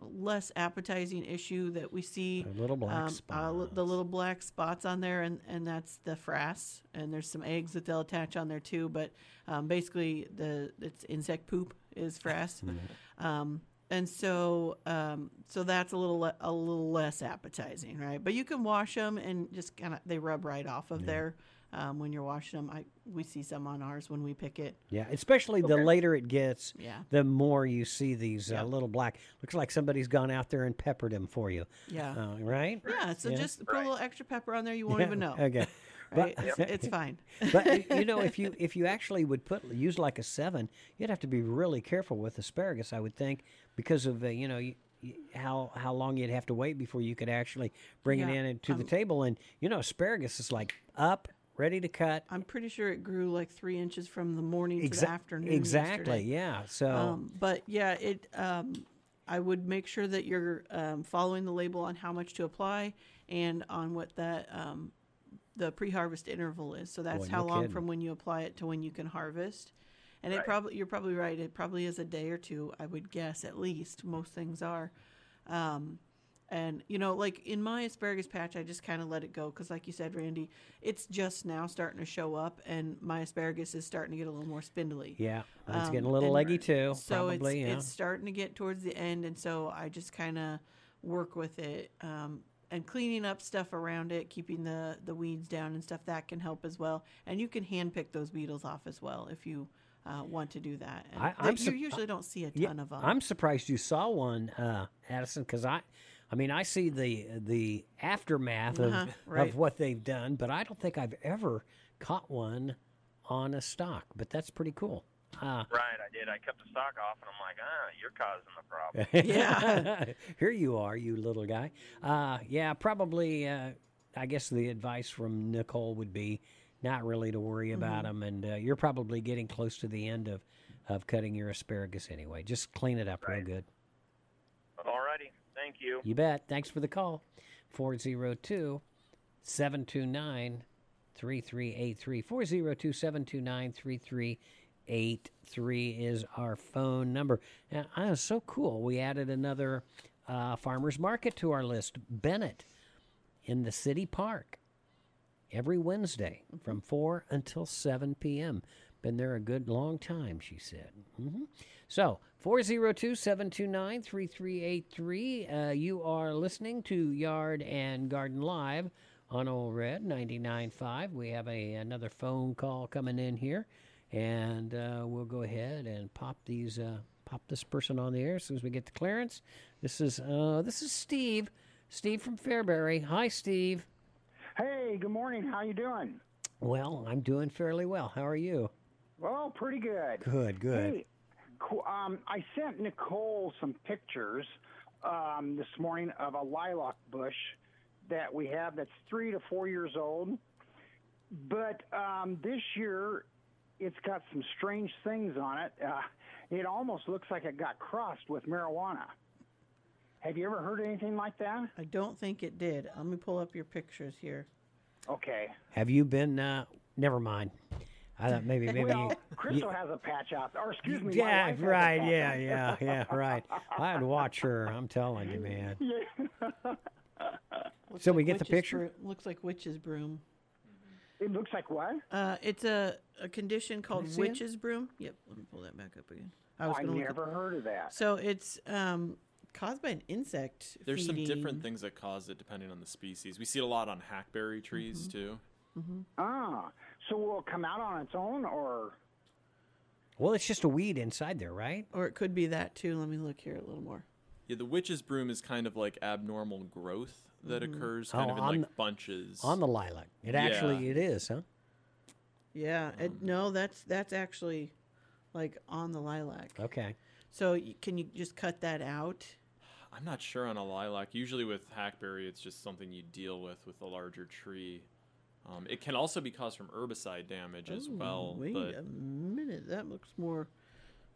less appetizing issue that we see The little black uh, the little black spots on there and, and that's the frass and there's some eggs that they'll attach on there too but um, basically the it's insect poop is frass. Um, and so um, so that's a little le- a little less appetizing right? But you can wash them and just kind of they rub right off of there um, when you're washing them I we see some on ours when we pick it Yeah, especially the later it gets, Yeah. the more you see these uh, little black. Looks like somebody's gone out there and peppered them for you. Yeah. Uh, right. yeah so Yeah. just put a little extra pepper on there you won't Yeah, even know Okay. right? But- it's, it's fine but you know, if you if you actually would put use like a Sevin, you'd have to be really careful with asparagus, I would think, because of uh, you know. You, how how long you'd have to wait before you could actually bring Yeah, it in and to the um, table, and you know asparagus is like up, ready to cut. I'm pretty sure it grew like three inches from the morning to the afternoon. exactly, yesterday. yeah, so- um, but yeah, it. Um, I would make sure that you're um, following the label on how much to apply and on what that um, the pre-harvest interval is. So that's Boy, how no long kidding. from when you apply it to when you can harvest. And it probably you're probably right. It probably is a day or two. I would guess at least most things are. Um, and you know, like in my asparagus patch, I just kind of let it go because, like you said, Randy, it's just now starting to show up, and my asparagus is starting to get a little more spindly. Yeah, it's Um, getting a little leggy too. So probably, it's yeah. it's starting to get towards the end, and so I just kind of work with it um, and cleaning up stuff around it, keeping the the weeds down and stuff that can help as well. And you can hand pick those beetles off as well if you uh, want to do that. And I, I'm you usually don't see a ton yeah, of them. I'm surprised you saw one, uh, Addison, because I, I mean, I see the the aftermath of, Uh-huh, right. of what they've done, but I don't think I've ever caught one on a stalk. But that's pretty cool. Uh, Right, I did. I kept the stalk off, and I'm like, ah, you're causing the problem. yeah, Here you are, you little guy. Uh, yeah, probably. Uh, I guess the advice from Nicole would be not really to worry about Mhm. them, and uh, you're probably getting close to the end of of cutting your asparagus anyway. Just clean it up real good. Thank you. You bet. Thanks for the call. 402 729 3383. 402 729 3383 is our phone number. Now, uh, so cool. We added another uh, farmer's market to our list Bennett in the city park every Wednesday from 4 until 7 p.m. Been there a good long time, she said. hmm So, 402 729 3383. Uh, You are listening to Yard and Garden Live on Old Red 99.5. We have a, another phone call coming in here, and uh, we'll go ahead and pop these. Uh, pop this person on the air as soon as we get the clearance. This is uh, this is Steve. Steve from Fairbury. Hi, Steve. Hey, good morning. How you doing? Well, I'm doing fairly well. How are you? Well, pretty good. Good, good. Hey, um, I sent Nicole some pictures um, this morning of a lilac bush that we have that's three to four years old. But um, this year, it's got some strange things on it. Uh, it almost looks like it got crossed with marijuana. Have you ever heard anything like that? I don't think it did. Let me pull up your pictures here. Okay. Have you been? Uh, never mind. I thought maybe maybe well, you. Crystal you- has a patch out, or excuse me, my yeah, wife has a right. patch Yeah, out. yeah, yeah. Right. I'd watch her. I'm telling you, man. Looks So like we get the picture? brew- looks like witch's broom. It looks like what? Uh, it's a, a condition called see it? witch's broom. Yep, let me pull that back up again. I was gonna look never at- heard of that. So it's um, caused by an insect. There's some different things that cause it depending on the species. We see it a lot on hackberry trees too. Mm-hmm. Ah, so will it come out on its own, or Well, it's just a weed inside there, right? Or it could be that too. Let me look here a little more. Yeah, the witch's broom is kind of like abnormal growth that Mhm. occurs kind Oh, of in on like the- bunches. On the lilac. It actually Yeah. it is, huh? Yeah, Um, it, no, that's that's actually like on the lilac. Okay. So y- can you just cut that out? I'm not sure on a lilac. Usually with hackberry, it's just something you deal with with a larger tree. Um, it can also be caused from herbicide damage as Ooh, well. Wait but a minute, that looks more.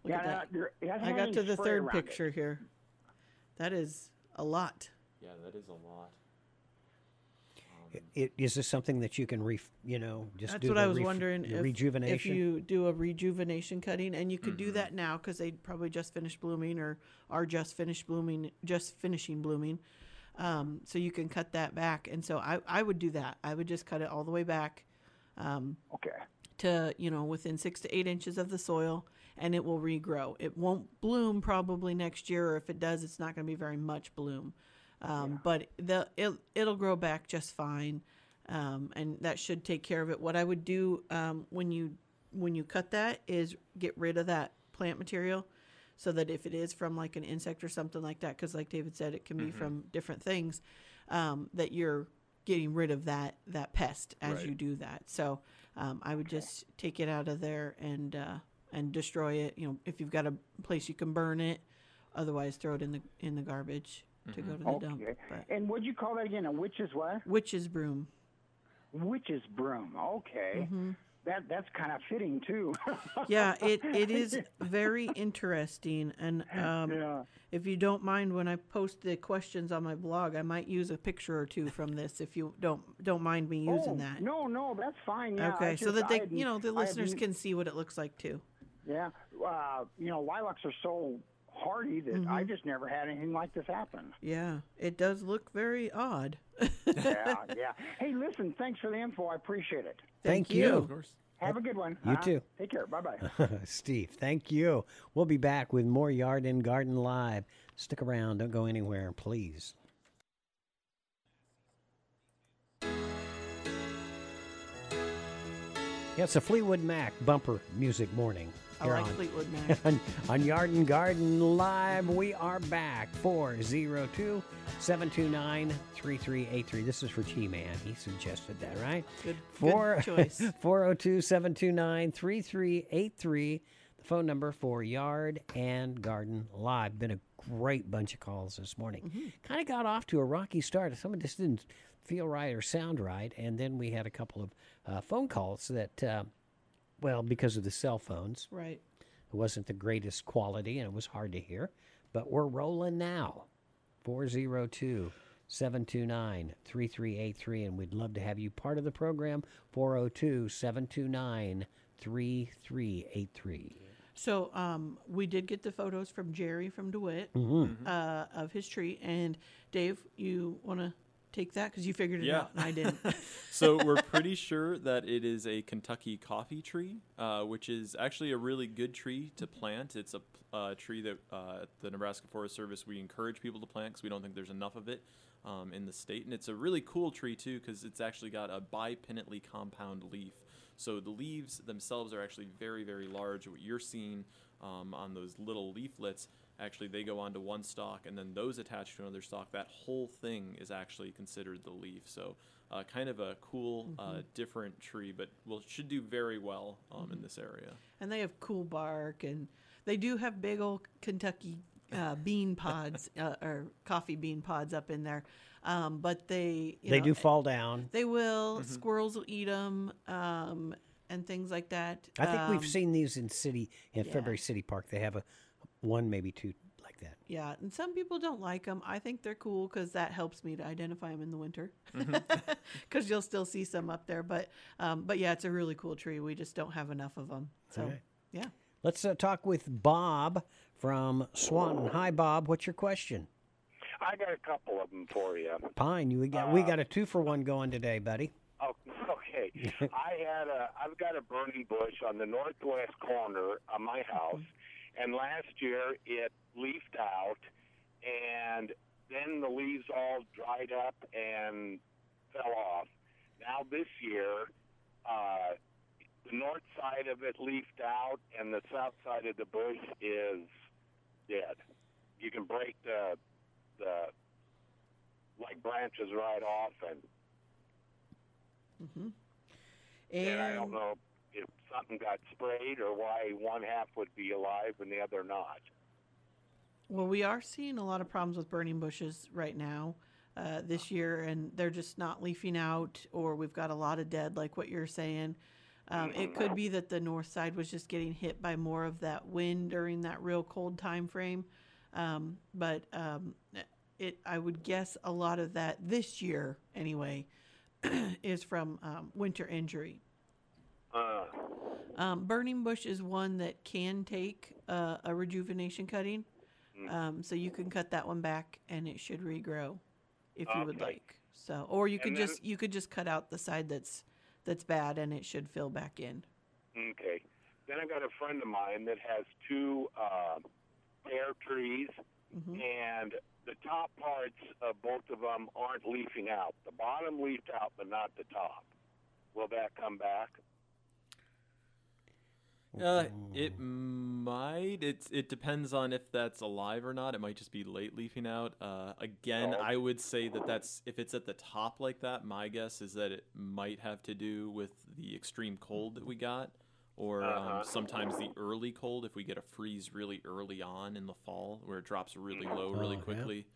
Look Yeah, at that. that- there- I got to the third around it. picture here. That is a lot. yeah, that is a lot. I- i- Is this something that you can re, you know, just That's do what the I was ref- wondering. If, rejuvenation? If you do a rejuvenation cutting, and you could do Mm-hmm. that now because they probably just finished blooming or are just finished blooming, just finishing blooming. Um, so you can cut that back, and so I, I would do that. I would just cut it all the way back. Um, okay. To you know, within six to eight inches of the soil, and it will regrow. It won't bloom probably next year, or if it does, it's not going to be very much bloom. Um, But the it, it'll grow back just fine, um, and that should take care of it. What I would do um, when you when you cut that is get rid of that plant material, so that if it is from like an insect or something like that, because like David said, it can be Mhm. from different things, um, that you're getting rid of that that pest as Right. you do that. So um, I would just take it out of there and uh, and destroy it. You know, if you've got a place you can burn it, otherwise throw it in the in the garbage to go to the dump. But And what'd you call that again? A witch's what? witch's broom. Witch's broom. Okay. Mhm. That that's kind of fitting too. yeah, it, it is very interesting. And um, Yeah. if you don't mind, when I post the questions on my blog, I might use a picture or two from this. If you don't don't mind me using Oh, that. No, no, that's fine. Yeah, okay, I so that they, you know, the listeners can see what it looks like too. Yeah, uh, you know, lilacs are so hardy that I Mhm. just never had anything like this happen. Yeah, it does look very odd. Yeah, yeah. Hey, listen, thanks for the info. I appreciate it. Thank Thank you. you. Of course. Have a good one. You huh? too. Take care. Bye bye. Steve, thank you. We'll be back with more Yard and Garden Live. Stick around. Don't go anywhere, please. Yeah, it's a Fleetwood Mac bumper music morning. I like on, Fleetwood Mac. on, on Yard and Garden Live, we are back. 402 729 3383. This is for T Man. He suggested that, right? Good, Four- good choice. 402 729 3383. The phone number for Yard and Garden Live. Been a great bunch of calls this morning. Mm-hmm. Kind of got off to a rocky start. Someone just didn't feel right or sound right. And then we had a couple of uh, phone calls that, uh, well, because of the cell phones, Right. it wasn't the greatest quality and it was hard to hear. But we're rolling now. 402 729 3383. And we'd love to have you part of the program. 402 729 3383. So um, we did get the photos from Jerry from DeWitt Mhm. uh, of his tree. And Dave, you want to take that because you figured it Yeah. out and I didn't. so we're pretty sure that it is a Kentucky coffee tree, uh, which is actually a really good tree to plant. It's a uh, tree that uh, the Nebraska Forest Service we encourage people to plant because we don't think there's enough of it um, in the state. And it's a really cool tree too because it's actually got a bipinnately compound leaf. So the leaves themselves are actually very, very large. What you're seeing um, on those little leaflets, actually, they go onto one stalk, and then those attach to another stalk. That whole thing is actually considered the leaf. So uh, kind of a cool, uh, Mhm. different tree, but will should do very well um, in this area. and they have cool bark and they do have big old Kentucky uh, bean pods uh, or coffee bean pods up in there. Um, but they you They know, do fall down. They will. Mhm. Squirrels will eat them um, and things like that. I think Um, we've seen these in city, in yeah. Fairbury City Park. They have a one, maybe two like that. Yeah, and some people don't like them. I think they're cool because that helps me to identify them in the winter. Mm-hmm. Because you'll still see some up there, but um, but yeah, it's a really cool tree. We just don't have enough of them. So All right. yeah, Let's uh, talk with Bob from Swanton. Hi, Bob. What's your question? I got a couple of them for you. Pine, you we got Uh, we got a two for one going today, buddy. Oh, okay. I had a I've got a burning bush on the northwest corner of my house, and last year it leafed out, and then the leaves all dried up and fell off. Now this year, uh, the north side of it leafed out, and the south side of the bush is dead. You can break the the like branches right off, and Mm-hmm. and I don't know something got sprayed or why one half would be alive and the other not. Well, we are seeing a lot of problems with burning bushes right now uh, this year, and they're just not leafing out, or we've got a lot of dead, like what you're saying. Um, it could be that the north side was just getting hit by more of that wind during that real cold time frame, um, but um, it I would guess a lot of that this year anyway is from um, winter injury. Uh, Um, burning bush is one that can take uh, a rejuvenation cutting. Mm. Um, so you can cut that one back and it should regrow if you would like. So, or you could then- just you could just cut out the side that's that's bad and it should fill back in. Okay. Then I got a friend of mine that has two uh, pear trees, Mm-hmm. and the top parts of both of them aren't leafing out. The bottom leafed out, but not the top. Will that come back? Uh, it might. It's it depends on if that's alive or not. It might just be late leafing out. Uh, again, Oh. I would say that that's if it's at the top like that. My guess is that it might have to do with the extreme cold that we got, or Uh-huh. um, sometimes the early cold if we get a freeze really early on in the fall where it drops really low really Oh, yeah. quickly.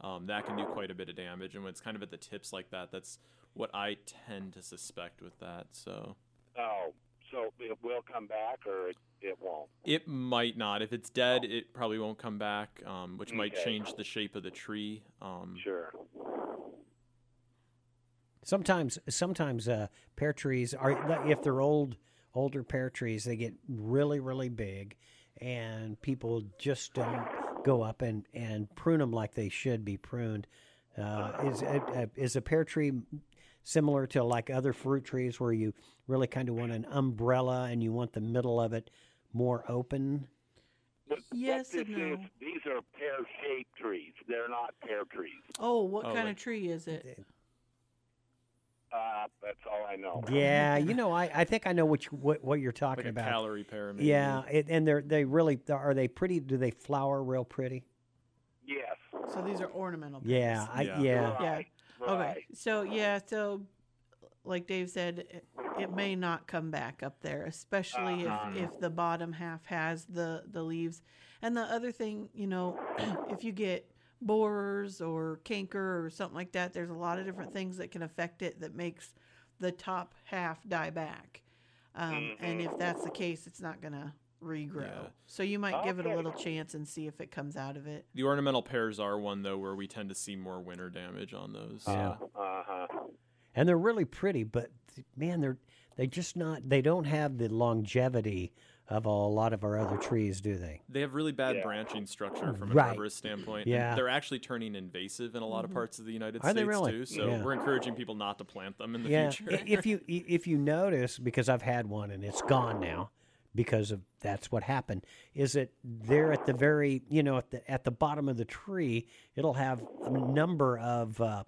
Um, that can do quite a bit of damage, and when it's kind of at the tips like that, that's what I tend to suspect with that. So. Oh, so it will come back or it, it won't? It might not. If it's dead, it probably won't come back, um, which might change the shape of the tree. Um, sure. Sometimes, sometimes uh, pear trees are if they're old, older pear trees, they get really, really big, and people just don't go up and, and prune them like they should be pruned. Uh, is a, a, is a pear tree similar to like other fruit trees where you really kind of want an umbrella and you want the middle of it more open? But Yes and this is, no. these are pear-shaped trees. They're not pear trees. Oh, what Oh, kind like- of tree is it? Uh, that's all I know. Yeah, you know, I, I think I know what you, what what you're talking like a about. Callery pyramid. Yeah, it, and they're they really are they pretty? Do they flower real pretty? Yes. So these are ornamental. Yeah, I, Yeah. yeah. Yeah. Right. Okay. right. So yeah, so like Dave said, it, it may not come back up there, especially Uh-huh. if if the bottom half has the the leaves. And the other thing, you know, if you get borers or canker or something like that, there's a lot of different things that can affect it that makes the top half die back. Um, And if that's the case, it's not gonna regrow. Yeah. So you might give it a little chance and see if it comes out of it. The ornamental pears are one though where we tend to see more winter damage on those. Uh, Uh-huh. and they're really pretty, but man, they're they just not they don't have the longevity of a lot of our other trees, do they? They have really bad Yeah. branching structure from an Right. arborist standpoint. and Yeah. they're actually turning invasive in a lot of parts of the United Are they States really? too. So Yeah. we're encouraging people not to plant them in the yeah, future. if you if you notice, because I've had one and it's gone now, because of that's what happened. Is it there at the very you know at the at the bottom of the tree? It'll have a number of. Uh,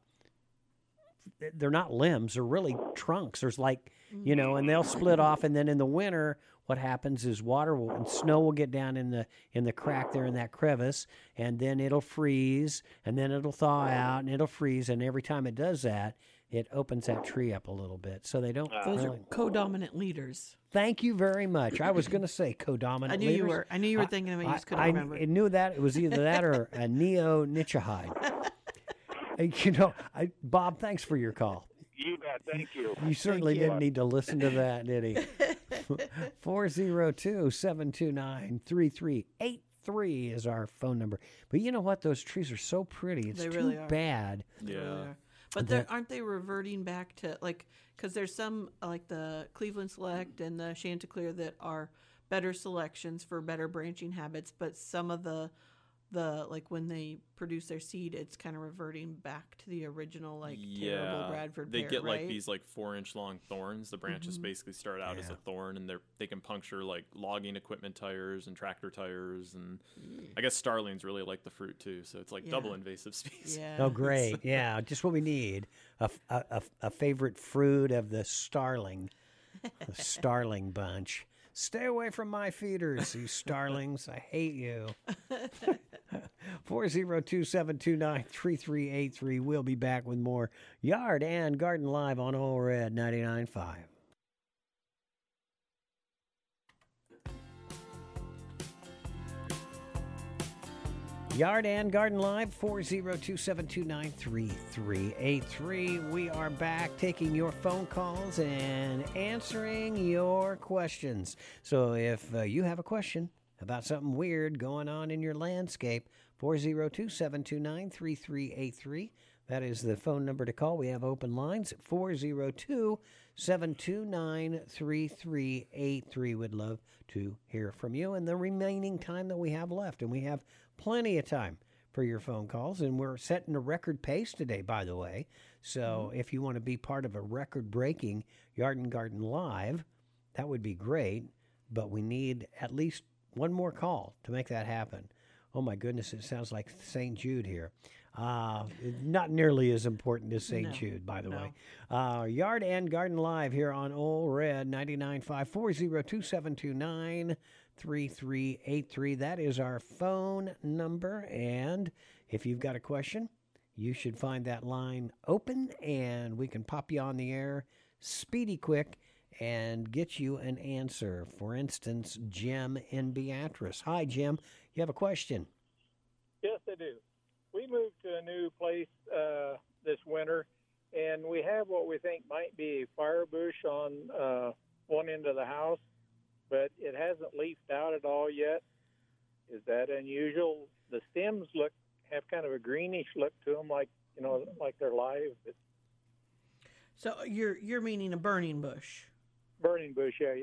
they're not limbs; they're really trunks. There's like you know, and they'll split off, and then in the winter, what happens is water will and snow will get down in the in the crack there in that crevice, and then it'll freeze, and then it'll thaw out, and it'll freeze, and every time it does that, it opens that tree up a little bit. So they don't. Those really- are co-dominant leaders. Thank you very much. I was going to say codominant. I knew you were. I knew you were I- thinking of it. You I- just couldn't I, remember. I knew that it was either that or a neonicotinoid. you know, I, Bob, thanks for your call. You bet. Thank you. You certainly you. didn't need to listen to that, did he? 402 729 3383 is our phone number. But you know what? Those trees are so pretty. It's They too really are. bad. They really Yeah. But they're, aren't they reverting back to like because there's some like the Cleveland Select and the Chanticleer that are better selections for better branching habits, but some of the the like when they produce their seed, it's kind of reverting back to the original like terrible Bradford they pear, get right? like these like four inch long thorns. The branches Mhm. basically start out as a thorn, and they're they can puncture like logging equipment tires and tractor tires, and I guess starlings really like the fruit too. So it's like double invasive species. Oh, great. yeah, just what we need. A a favorite fruit of the starling, the starling bunch. Stay away from my feeders, you starlings. I hate you. 402 729 3383. We'll be back with more Yard and Garden Live on Old Red 99.5. Yard and Garden Live, 402 729 3383. We are back taking your phone calls and answering your questions. So if uh, you have a question about something weird going on in your landscape, 402 729 3383. That is the phone number to call. We have open lines at 402 729 3383. Would love to hear from you in the remaining time that we have left. And we have plenty of time for your phone calls. And we're setting a record pace today, by the way. So if you want to be part of a record breaking Yard and Garden Live, that would be great. But we need at least one more call to make that happen. Oh my goodness, it sounds like St. Jude here. Uh, not nearly as important as St. No, Jude, by the no. way. Uh, Yard and Garden Live here on Old Red 99.5 402 729 3383. That is our phone number. And if you've got a question, you should find that line open and we can pop you on the air speedy quick and get you an answer. For instance, Jim in Beatrice. Hi, Jim. You have a question? Yes, I do. We moved to a new place uh, this winter, and we have what we think might be a fire bush on uh, one end of the house, but it hasn't leafed out at all yet. Is that unusual? The stems look have kind of a greenish look to them, like you know, like they're live. But So you're you're meaning a burning bush. burning bush, yeah.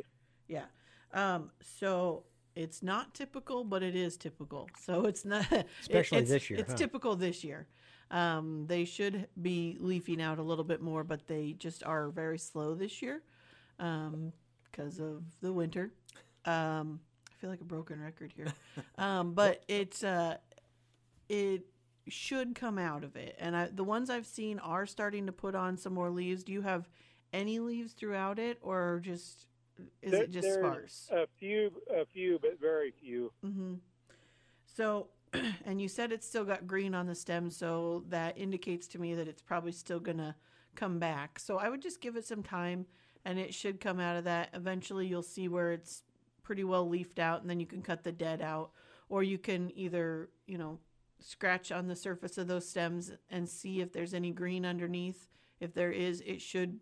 Yeah. Um, so it's not typical, but it is typical. So it's not it- Especially it's- this year, It's huh? typical this year. Um, they should be leafing out a little bit more, but they just are very slow this year because of the winter. Um, I feel like a broken record here, um, but it's uh, it should come out of it. And I, the ones I've seen are starting to put on some more leaves. Do you have any leaves throughout it, or just is There- it just sparse? A few, a few, but very few. Mm-hmm. So, and you said it's still got green on the stem, so that indicates to me that it's probably still gonna come back. So I would just give it some time, and it should come out of that. Eventually, you'll see where it's pretty well leafed out, and then you can cut the dead out, or you can either, you know, scratch on the surface of those stems and see if there's any green underneath. If there is, it should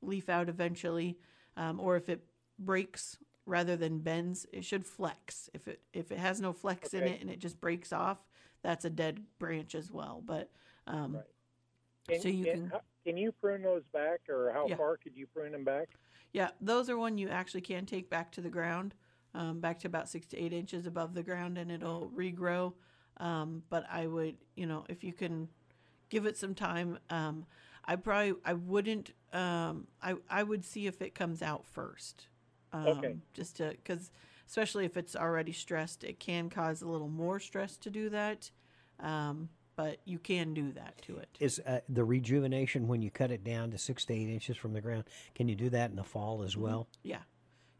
leaf out eventually, um, or if it breaks rather than bends, it should flex. If it if it has no flex in it and it just breaks off, that's a dead branch as well. But um, Can, so you can, can can you prune those back, or how Yeah. far could you prune them back? Yeah, those are one you actually can take back to the ground, um, back to about six to eight inches above the ground, and it'll regrow. Um, but I would, you know, if you can give it some time, um, I probably I wouldn't. Um, I I would see if it comes out first. Um, Okay. Just to because especially if it's already stressed, it can cause a little more stress to do that. Um, but you can do that to it. Is uh, the rejuvenation when you cut it down to six to eight inches from the ground? Can you do that in the fall as well? Yeah,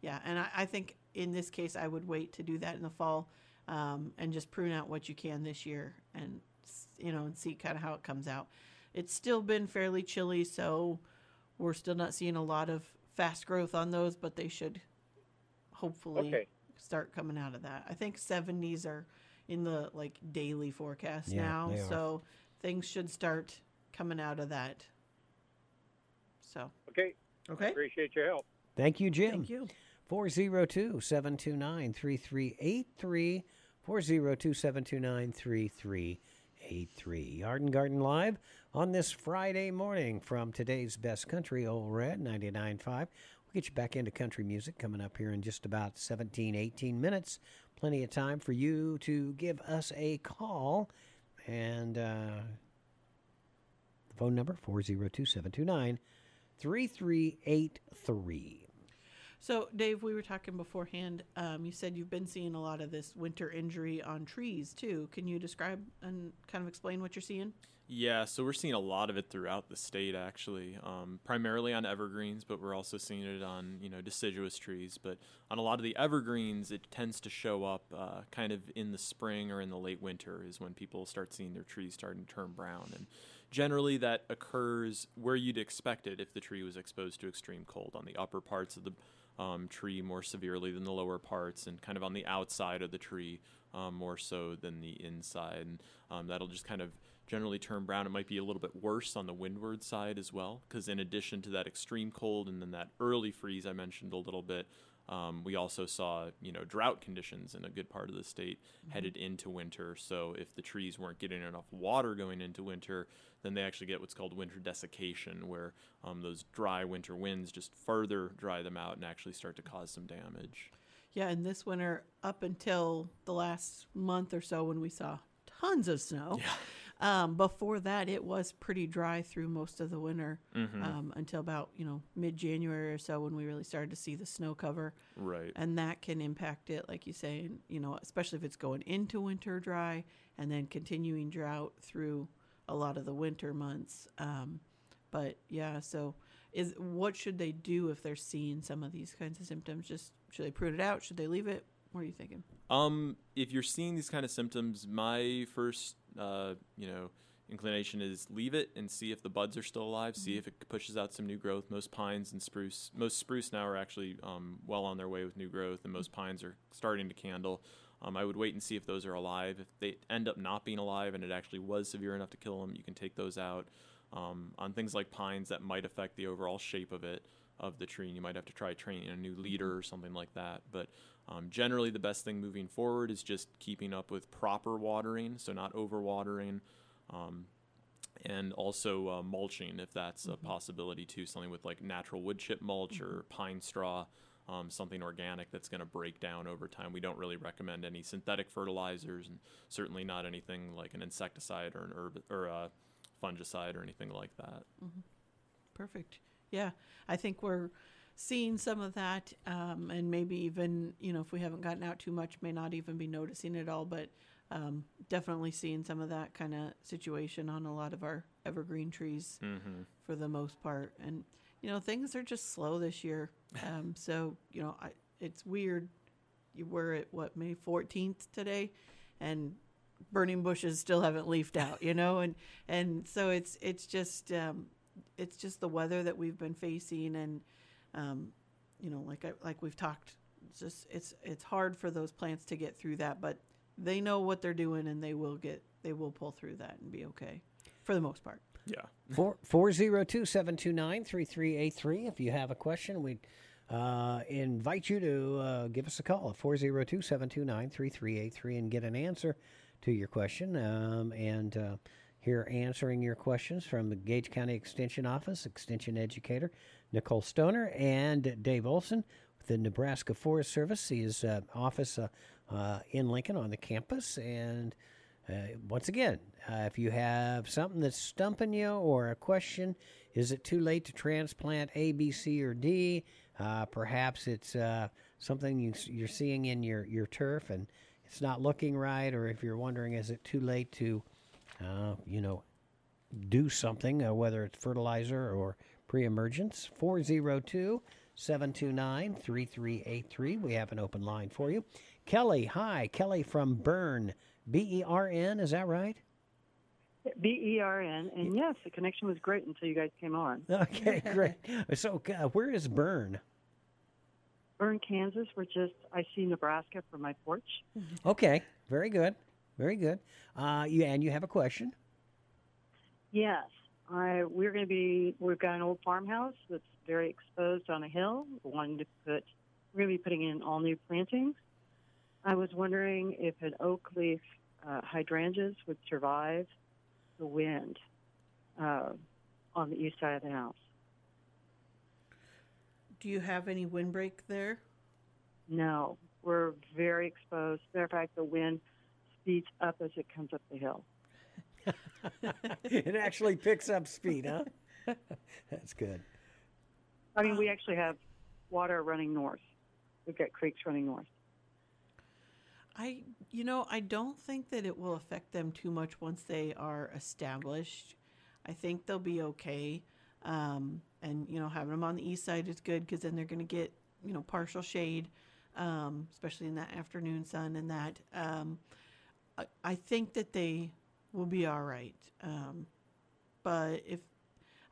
yeah, and I, I think in this case I would wait to do that in the fall, um, and just prune out what you can this year, and you know, and see kind of how it comes out. It's still been fairly chilly, so we're still not seeing a lot of fast growth on those, but they should hopefully Okay. start coming out of that. I think 70s are in the like daily forecast Yeah, now, so things should start coming out of that. So Okay. Okay. Appreciate your help. Thank you, Jim. Thank you. 402 729 3383. 402 729 3383. Yard and Garden Live on this Friday morning from today's best country, Old Red 99.5. We'll get you back into country music coming up here in just about 17, 18 minutes. plenty of time for you to give us a call. And uh, the phone number 402 729 3383. So, Dave, we were talking beforehand. Um, you said you've been seeing a lot of this winter injury on trees too. Can you describe and kind of explain what you're seeing? Yeah, so we're seeing a lot of it throughout the state, actually, um, primarily on evergreens, but we're also seeing it on you know deciduous trees. But on a lot of the evergreens, it tends to show up uh, kind of in the spring or in the late winter is when people start seeing their trees starting to turn brown, and generally that occurs where you'd expect it if the tree was exposed to extreme cold on the upper parts of the um, tree more severely than the lower parts, and kind of on the outside of the tree um, more so than the inside. And um, that'll just kind of generally turn brown. It might be a little bit worse on the windward side as well, because in addition to that extreme cold and then that early freeze I mentioned a little bit, um, we also saw you know drought conditions in a good part of the state Mm-hmm. headed into winter. So if the trees weren't getting enough water going into winter, then they actually get what's called winter desiccation, where um, those dry winter winds just further dry them out and actually start to cause some damage. Yeah, and this winter, up until the last month or so, when we saw tons of snow. Um, before that, it was pretty dry through most of the winter Mhm. um, until about you know mid January or so when we really started to see the snow cover. Right. And that can impact it, like you say, you know, especially if it's going into winter dry and then continuing drought through a lot of the winter months. Um, but yeah, so is what should they do if they're seeing some of these kinds of symptoms? Just should they prune it out? Should they leave it? What are you thinking? Um, if you're seeing these kind of symptoms, my first, uh, you know, inclination is leave it and see if the buds are still alive. See if it pushes out some new growth. Most pines and spruce, most spruce now are actually um, well on their way with new growth, and most pines are starting to candle. Um, I would wait and see if those are alive. If they end up not being alive and it actually was severe enough to kill them, you can take those out. Um, on things like pines, that might affect the overall shape of it of the tree, and you might have to try training a new leader or something like that. But um, generally, the best thing moving forward is just keeping up with proper watering, so not overwatering, um, and also uh, mulching if that's a possibility too. Something with like natural wood chip mulch or pine straw, um, something organic that's going to break down over time. We don't really recommend any synthetic fertilizers, and certainly not anything like an insecticide or an herb or a fungicide or anything like that. Perfect. Yeah, I think we're seeing some of that, um, and maybe even you know if we haven't gotten out too much, may not even be noticing it all, but um, definitely seeing some of that kind of situation on a lot of our evergreen trees Mhm. for the most part. And you know things are just slow this year, um, so you know I, it's weird. You were at what May fourteenth today, and burning bushes still haven't leafed out, you know, and and so it's it's just um, it's just the weather that we've been facing, and um, you know, like I, like we've talked, it's just it's it's hard for those plants to get through that, but they know what they're doing, and they will get they will pull through that and be okay, for the most part. Yeah. Four four zero two seven two nine three three eight three. If you have a question, we uh, invite you to uh, give us a call at 402 729 3383 and get an answer to your question. Um, and uh, here answering your questions from the Gage County Extension Office, Extension Educator Nicole Stoner and Dave Olson with the Nebraska Forest Service. His uh, office uh, uh, in Lincoln on the campus. And uh, once again, uh, if you have something that's stumping you or a question, is it too late to transplant A, B, C, or D? Uh, perhaps it's something you, you're seeing in your, your turf and it's not looking right, or if you're wondering, is it too late to, uh, you know, do something, uh, whether it's fertilizer or pre emergence? 402 729 3383. We have an open line for you. Kelly, hi. Kelly from Bern. B E R N, is that right? B E R N, and yes, the connection was great until you guys came on. Okay, great. So, uh, where is Bern? Bern, Kansas. We're just I see Nebraska from my porch. Okay, very good. Very good. Uh, you, and you have a question? Yes, I we're going to be we've got an old farmhouse that's very exposed on a hill. We're wanting to put we're going to be putting in all new plantings. I was wondering if an oak leaf uh, hydrangeas would survive the wind uh, on the east side of the house. Do you have any windbreak there? No, We're very exposed. Matter of fact, the wind speeds up as it comes up the hill. it actually picks up speed, huh? That's good. I mean, we actually have water running north. We've got creeks running north. I, you know, I don't think that it will affect them too much once they are established. I think they'll be okay. Um, and, you know, having them on the east side is good because then they're going to get, you know, partial shade, um, especially in that afternoon sun and that. Um, I, I think that they will be all right. Um, but if,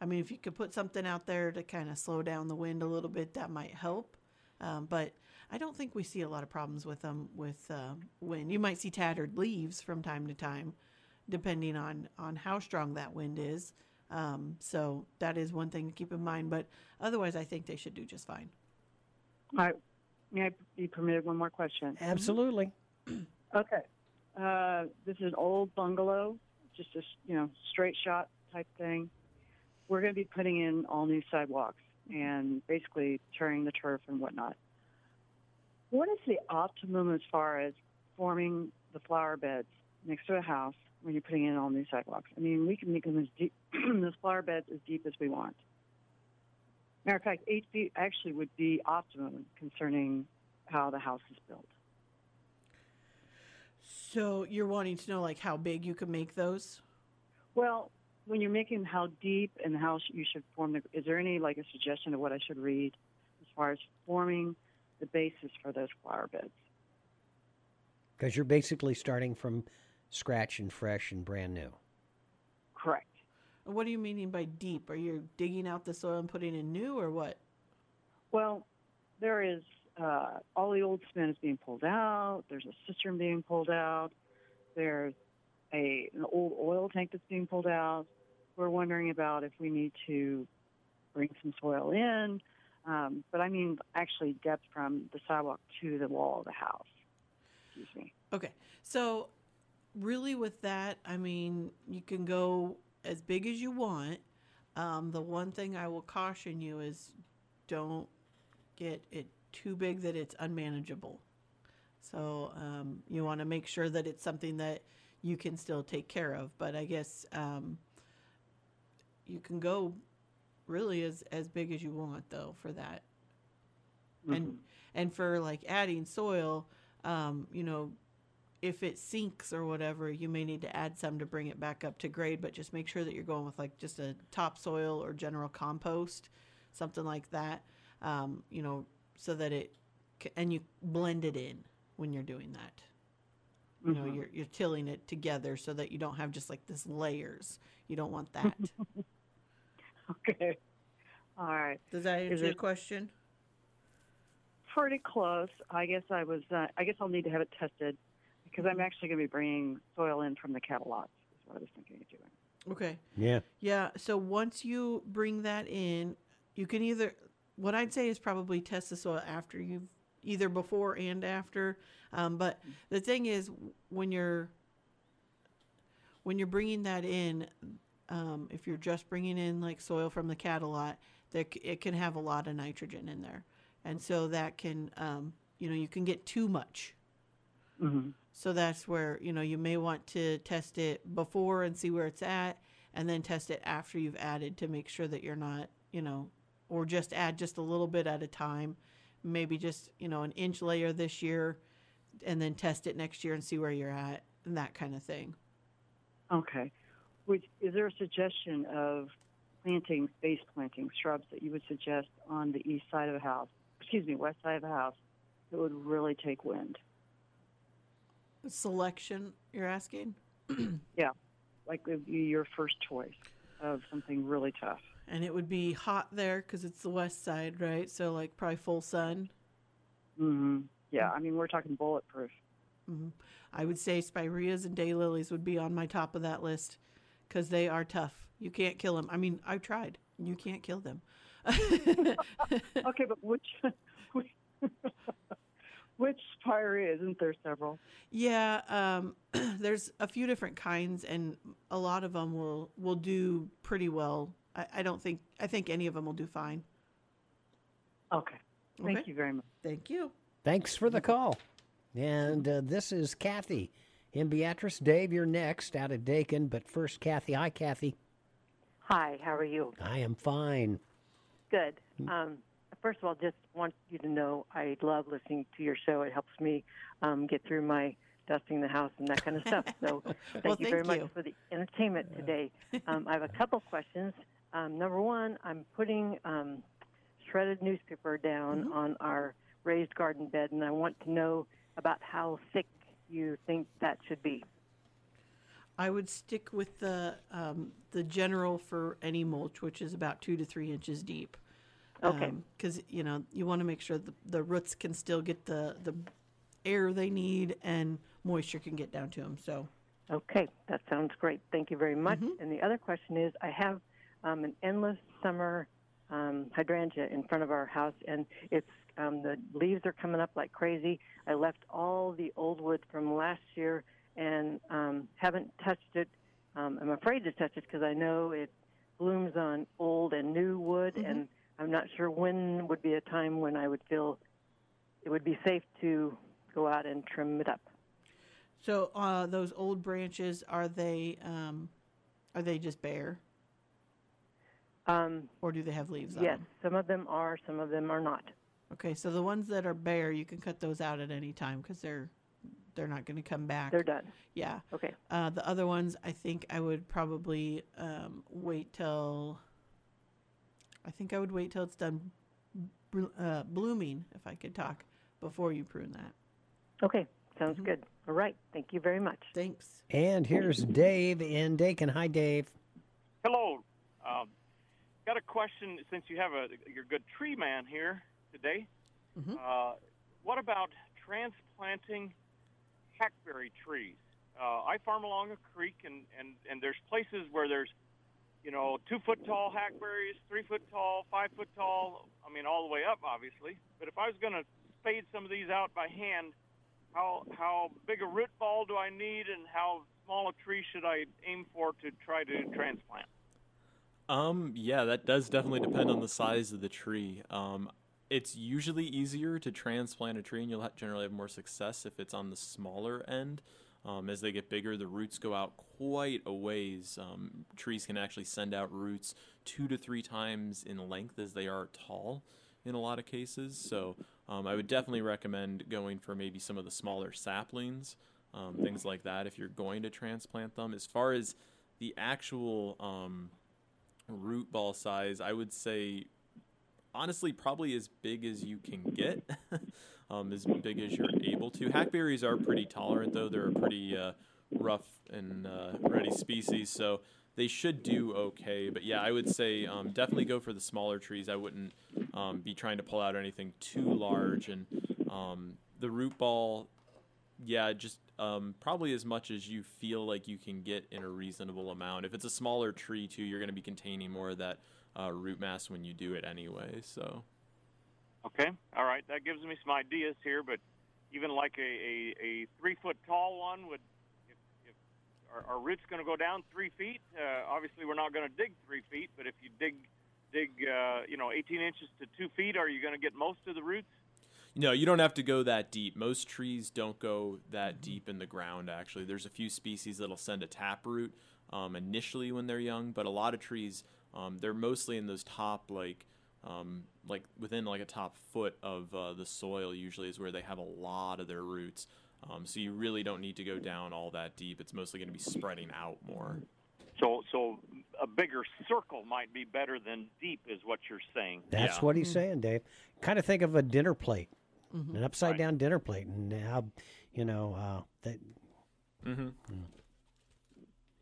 I mean, if you could put something out there to kind of slow down the wind a little bit, that might help. Um, but I don't think we see a lot of problems with them with uh, wind. You might see tattered leaves from time to time, depending on on how strong that wind is. Um, so that is one thing to keep in mind. But otherwise, I think they should do just fine. All right. May I be permitted one more question? Absolutely. Okay. Uh, this is an old bungalow, just a you know straight shot type thing. We're going to be putting in all new sidewalks and basically turning the turf and whatnot. What is the optimum as far as forming the flower beds next to a house when you're putting in all new sidewalks? I mean, we can make them as deep, those flower beds as deep as we want. Matter of fact, eight feet actually would be optimum concerning how the house is built. So you're wanting to know like how big you could make those? Well, when you're making how deep and how you should form the, is there any like a suggestion of what I should read as far as forming the basis for those flower beds? Because you're basically starting from scratch and fresh and brand new. Correct. What are you meaning by deep? Are you digging out the soil and putting in new, or what? Well, there is uh, all the old cement is being pulled out. There's a cistern being pulled out. There's a an old oil tank that's being pulled out. We're wondering about if we need to bring some soil in. Um, but I mean, actually, depth from the sidewalk to the wall of the house. Excuse me. Okay. So, really, with that, I mean, you can go as big as you want. Um, the one thing I will caution you is don't get it too big that it's unmanageable. So, um, you want to make sure that it's something that you can still take care of. But I guess um, you can go really as, as big as you want, though, for that and and for like adding soil um, you know if it sinks or whatever you may need to add some to bring it back up to grade but just make sure that you're going with like just a topsoil or general compost something like that um, you know so that it c- and you blend it in when you're doing that you know Mhm. you're, you're tilling it together so that you don't have just like this layers you don't want that Okay. All right. does that answer your it- question Pretty close. I guess I was. Uh, I guess I'll need to have it tested because I'm actually going to be bringing soil in from the cattle lots. Is what I was thinking of doing. okay Yeah. Yeah. So once you bring that in, you can either, what I'd say is probably test the soil after you've either before and after. Um, but the thing is, when you're when you're bringing that in, um, if you're just bringing in like soil from the cattle lot, c- it can have a lot of nitrogen in there, and so that can, um, you know, you can get too much. Mm-hmm. So that's where, you know, you may want to test it before and see where it's at and then test it after you've added to make sure that you're not, you know, or just add just a little bit at a time. Maybe just, you know, an inch layer this year and then test it next year and see where you're at and that kind of thing. Okay. Would, is there a suggestion of planting, base planting shrubs that you would suggest on the east side of the house? Excuse me, west side of the house that would really take wind? Selection, you're asking? Yeah, like would be your first choice of something really tough. And it would be hot there because it's the west side, right? So, like, probably full sun. hmm Yeah, I mean we're talking bulletproof. hmm I would say spireas and daylilies would be on my top of that list because they are tough. You can't kill them. I mean, I've tried. You can't kill them. okay, but which which spirea isn't there several? Yeah, um, there's a few different kinds, and a lot of them will will do pretty well. I, I don't think I think any of them will do fine. Okay. Thank Okay. you very much. Thank you. Thanks for the call. And uh, this is Kathy in Beatrice. Dave, you're next out of Dakin, but first, Kathy. Hi, Kathy. Hi, how are you? I am fine. Good. Um, first of all, just want you to know I love listening to your show. It helps me um, get through my dusting the house and that kind of stuff. So thank Well, you very thank much for the entertainment today. Um, I have a couple questions. Um, number one, I'm putting um, shredded newspaper down Mm-hmm. on our raised garden bed, and I want to know about how thick you think that should be. I would stick with the um, the general for any mulch, which is about two to three inches deep. Okay. Because you know you want to make sure the, the roots can still get the the air they need and moisture can get down to them. So Okay, that sounds great. Thank you very much. And the other question is I have um, an endless summer um, hydrangea in front of our house, and it's um, the leaves are coming up like crazy. I left all the old wood from last year and um, haven't touched it. Um, I'm afraid to touch it because I know it blooms on old and new wood, and I'm not sure when would be a time when I would feel it would be safe to go out and trim it up. so uh, those old branches are they um, are they just bare Um, or do they have leaves on yes, them? some of them are, some of them are not. Okay, so the ones that are bare, you can cut those out at any time because they're they're not going to come back. They're done. Yeah. Okay. Uh, the other ones, I think I would probably um, wait till. I think I would wait till it's done uh, blooming, if I could talk, before you prune that. Okay, sounds good. All right, thank you very much. Thanks. And here's Dave in Dakin. Hi, Dave. Hello. Um, got a question since you have a your good tree man here today. Uh, what about transplanting hackberry trees? Uh, I farm along a creek, and, and, and there's places where there's, you know, two foot tall hackberries, three foot tall, five foot tall. I mean, all the way up, obviously. But if I was going to spade some of these out by hand, how how big a root ball do I need, and how small a tree should I aim for to try to transplant? Um, yeah, that does definitely depend on the size of the tree. Um, it's usually easier to transplant a tree, and you'll generally have more success if it's on the smaller end. Um, as they get bigger, the roots go out quite a ways. Um, trees can actually send out roots two to three times in length as they are tall in a lot of cases. So um, I would definitely recommend going for maybe some of the smaller saplings, um, things like that, if you're going to transplant them. As far as the actual um, root ball size, I would say honestly probably as big as you can get, um, as big as you're able to. Hackberries are pretty tolerant though; they're a pretty uh, rough and uh, ready species, so they should do okay. But yeah, I would say um, definitely go for the smaller trees. I wouldn't um, be trying to pull out anything too large, and um, the root ball yeah, just um, probably as much as you feel like you can get in a reasonable amount. If it's a smaller tree, too, you're going to be containing more of that uh, root mass when you do it anyway. So, Okay, all right, that gives me some ideas here. But even like a, a, a three foot tall one would, if, if our, our roots going to go down three feet, uh, obviously we're not going to dig three feet. But if you dig dig uh, you know 18 inches to two feet, are you going to get most of the roots? No, you don't have to go that deep. Most trees don't go that deep in the ground, actually. There's a few species that'll send a taproot um, initially when they're young, but a lot of trees, um, they're mostly in those top, like, um, like within like a top foot of uh, the soil usually is where they have a lot of their roots. Um, so you really don't need to go down all that deep. It's mostly going to be spreading out more. So so a bigger circle might be better than deep, is what you're saying. That's what he's saying, Dave. Kind of think of a dinner plate, Mm-hmm. an upside down dinner plate, and how you know uh, that. Mm-hmm.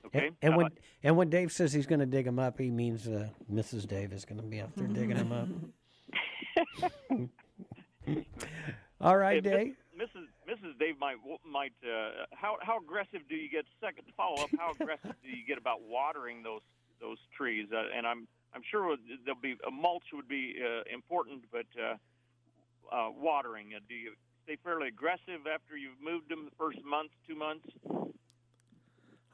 Okay. And, and when and when Dave says he's going to dig them up, he means uh, Mrs. Dave is going to be up there digging them up. All right, Hey, Dave. Mrs. Mrs. Dave might might uh, how how aggressive do you get? Second follow up, how aggressive do you get about watering those those trees? Uh, and I'm I'm sure there'll be a mulch would be uh, important, but uh, uh, watering. Uh, do you stay fairly aggressive after you've moved them the first month, two months?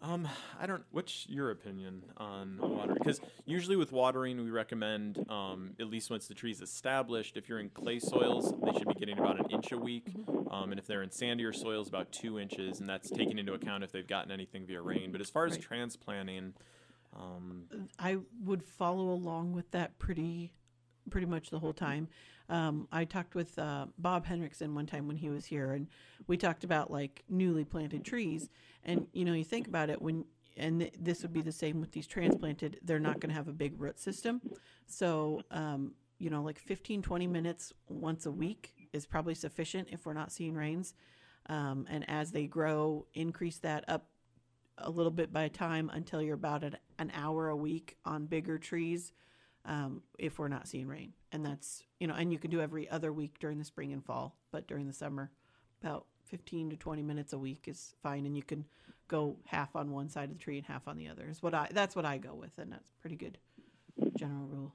Um, I don't. What's your opinion on watering? Because usually with watering, we recommend um, at least once the tree's established. If you're in clay soils, they should be getting about an inch a week, um, and if they're in sandier soils, about two inches, and that's taking into account if they've gotten anything via rain. But as far as Right. transplanting, um, I would follow along with that pretty, pretty much the whole time. Um, I talked with uh, Bob Henrickson one time when he was here, and we talked about like newly planted trees. And you know, you think about it when, and th- this would be the same with these transplanted. They're not going to have a big root system, so um, you know, like 15, 20 minutes once a week is probably sufficient if we're not seeing rains. Um, and as they grow, increase that up a little bit by time until you're about an, an hour a week on bigger trees um, if we're not seeing rain. And that's, you know, and you can do every other week during the spring and fall, but during the summer, about 15 to 20 minutes a week is fine. And you can go half on one side of the tree and half on the other is what I, that's what I go with. And that's pretty good general rule.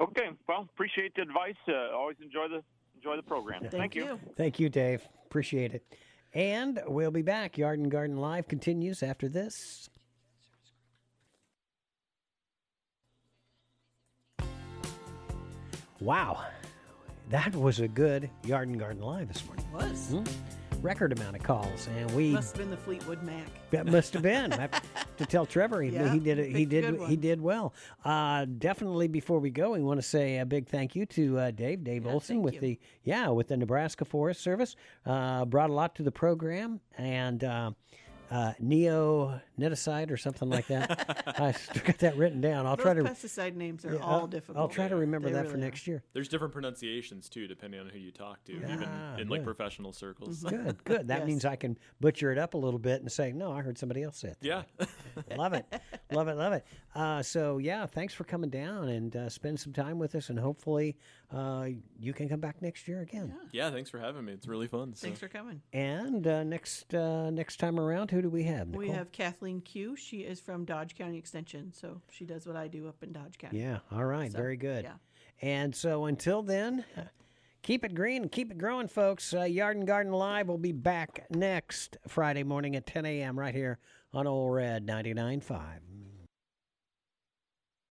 Okay. Well, appreciate the advice. Uh, always enjoy the enjoy the program. Thank, you. Thank you, Dave. Appreciate it. And we'll be back. Yard and Garden Live continues after this. Wow. That was a good Yard and Garden Live this morning. Was. Hmm? Record amount of calls. And we Must have been the Fleetwood Mac. that must have been. Have to tell Trevor, he, Yeah, he did it. He did. He did well. Uh, definitely. Before we go, we want to say a big thank you to uh, Dave, Dave Olson, with the yeah, with the Nebraska Forest Service. Uh, brought a lot to the program, and uh, neoneticide or something like that. I still got that written down. I'll Those try to. pesticide names are Yeah, all I'll- difficult. I'll try to remember They that for really are. next year. there's different pronunciations too, depending on who you talk to, even Ah, in like good. professional circles. Good, good. That Yes. means I can butcher it up a little bit and say, "No, I heard somebody else say it." Yeah. love it, love it, love it. Uh, so yeah, thanks for coming down and uh, spending some time with us, and hopefully uh, you can come back next year again. yeah. Thanks for having me. It's really fun. so. Thanks for coming. And uh, next uh, next time around, who do we have? We have Kathleen Cue. She is from Dodge County Extension, so she does what I do up in Dodge County. Yeah. All right. So, very good. yeah. And so until then, keep it green and keep it growing, folks. Uh, Yard and Garden Live will be back next Friday morning at 10 a.m. right here on Old Red 99.5.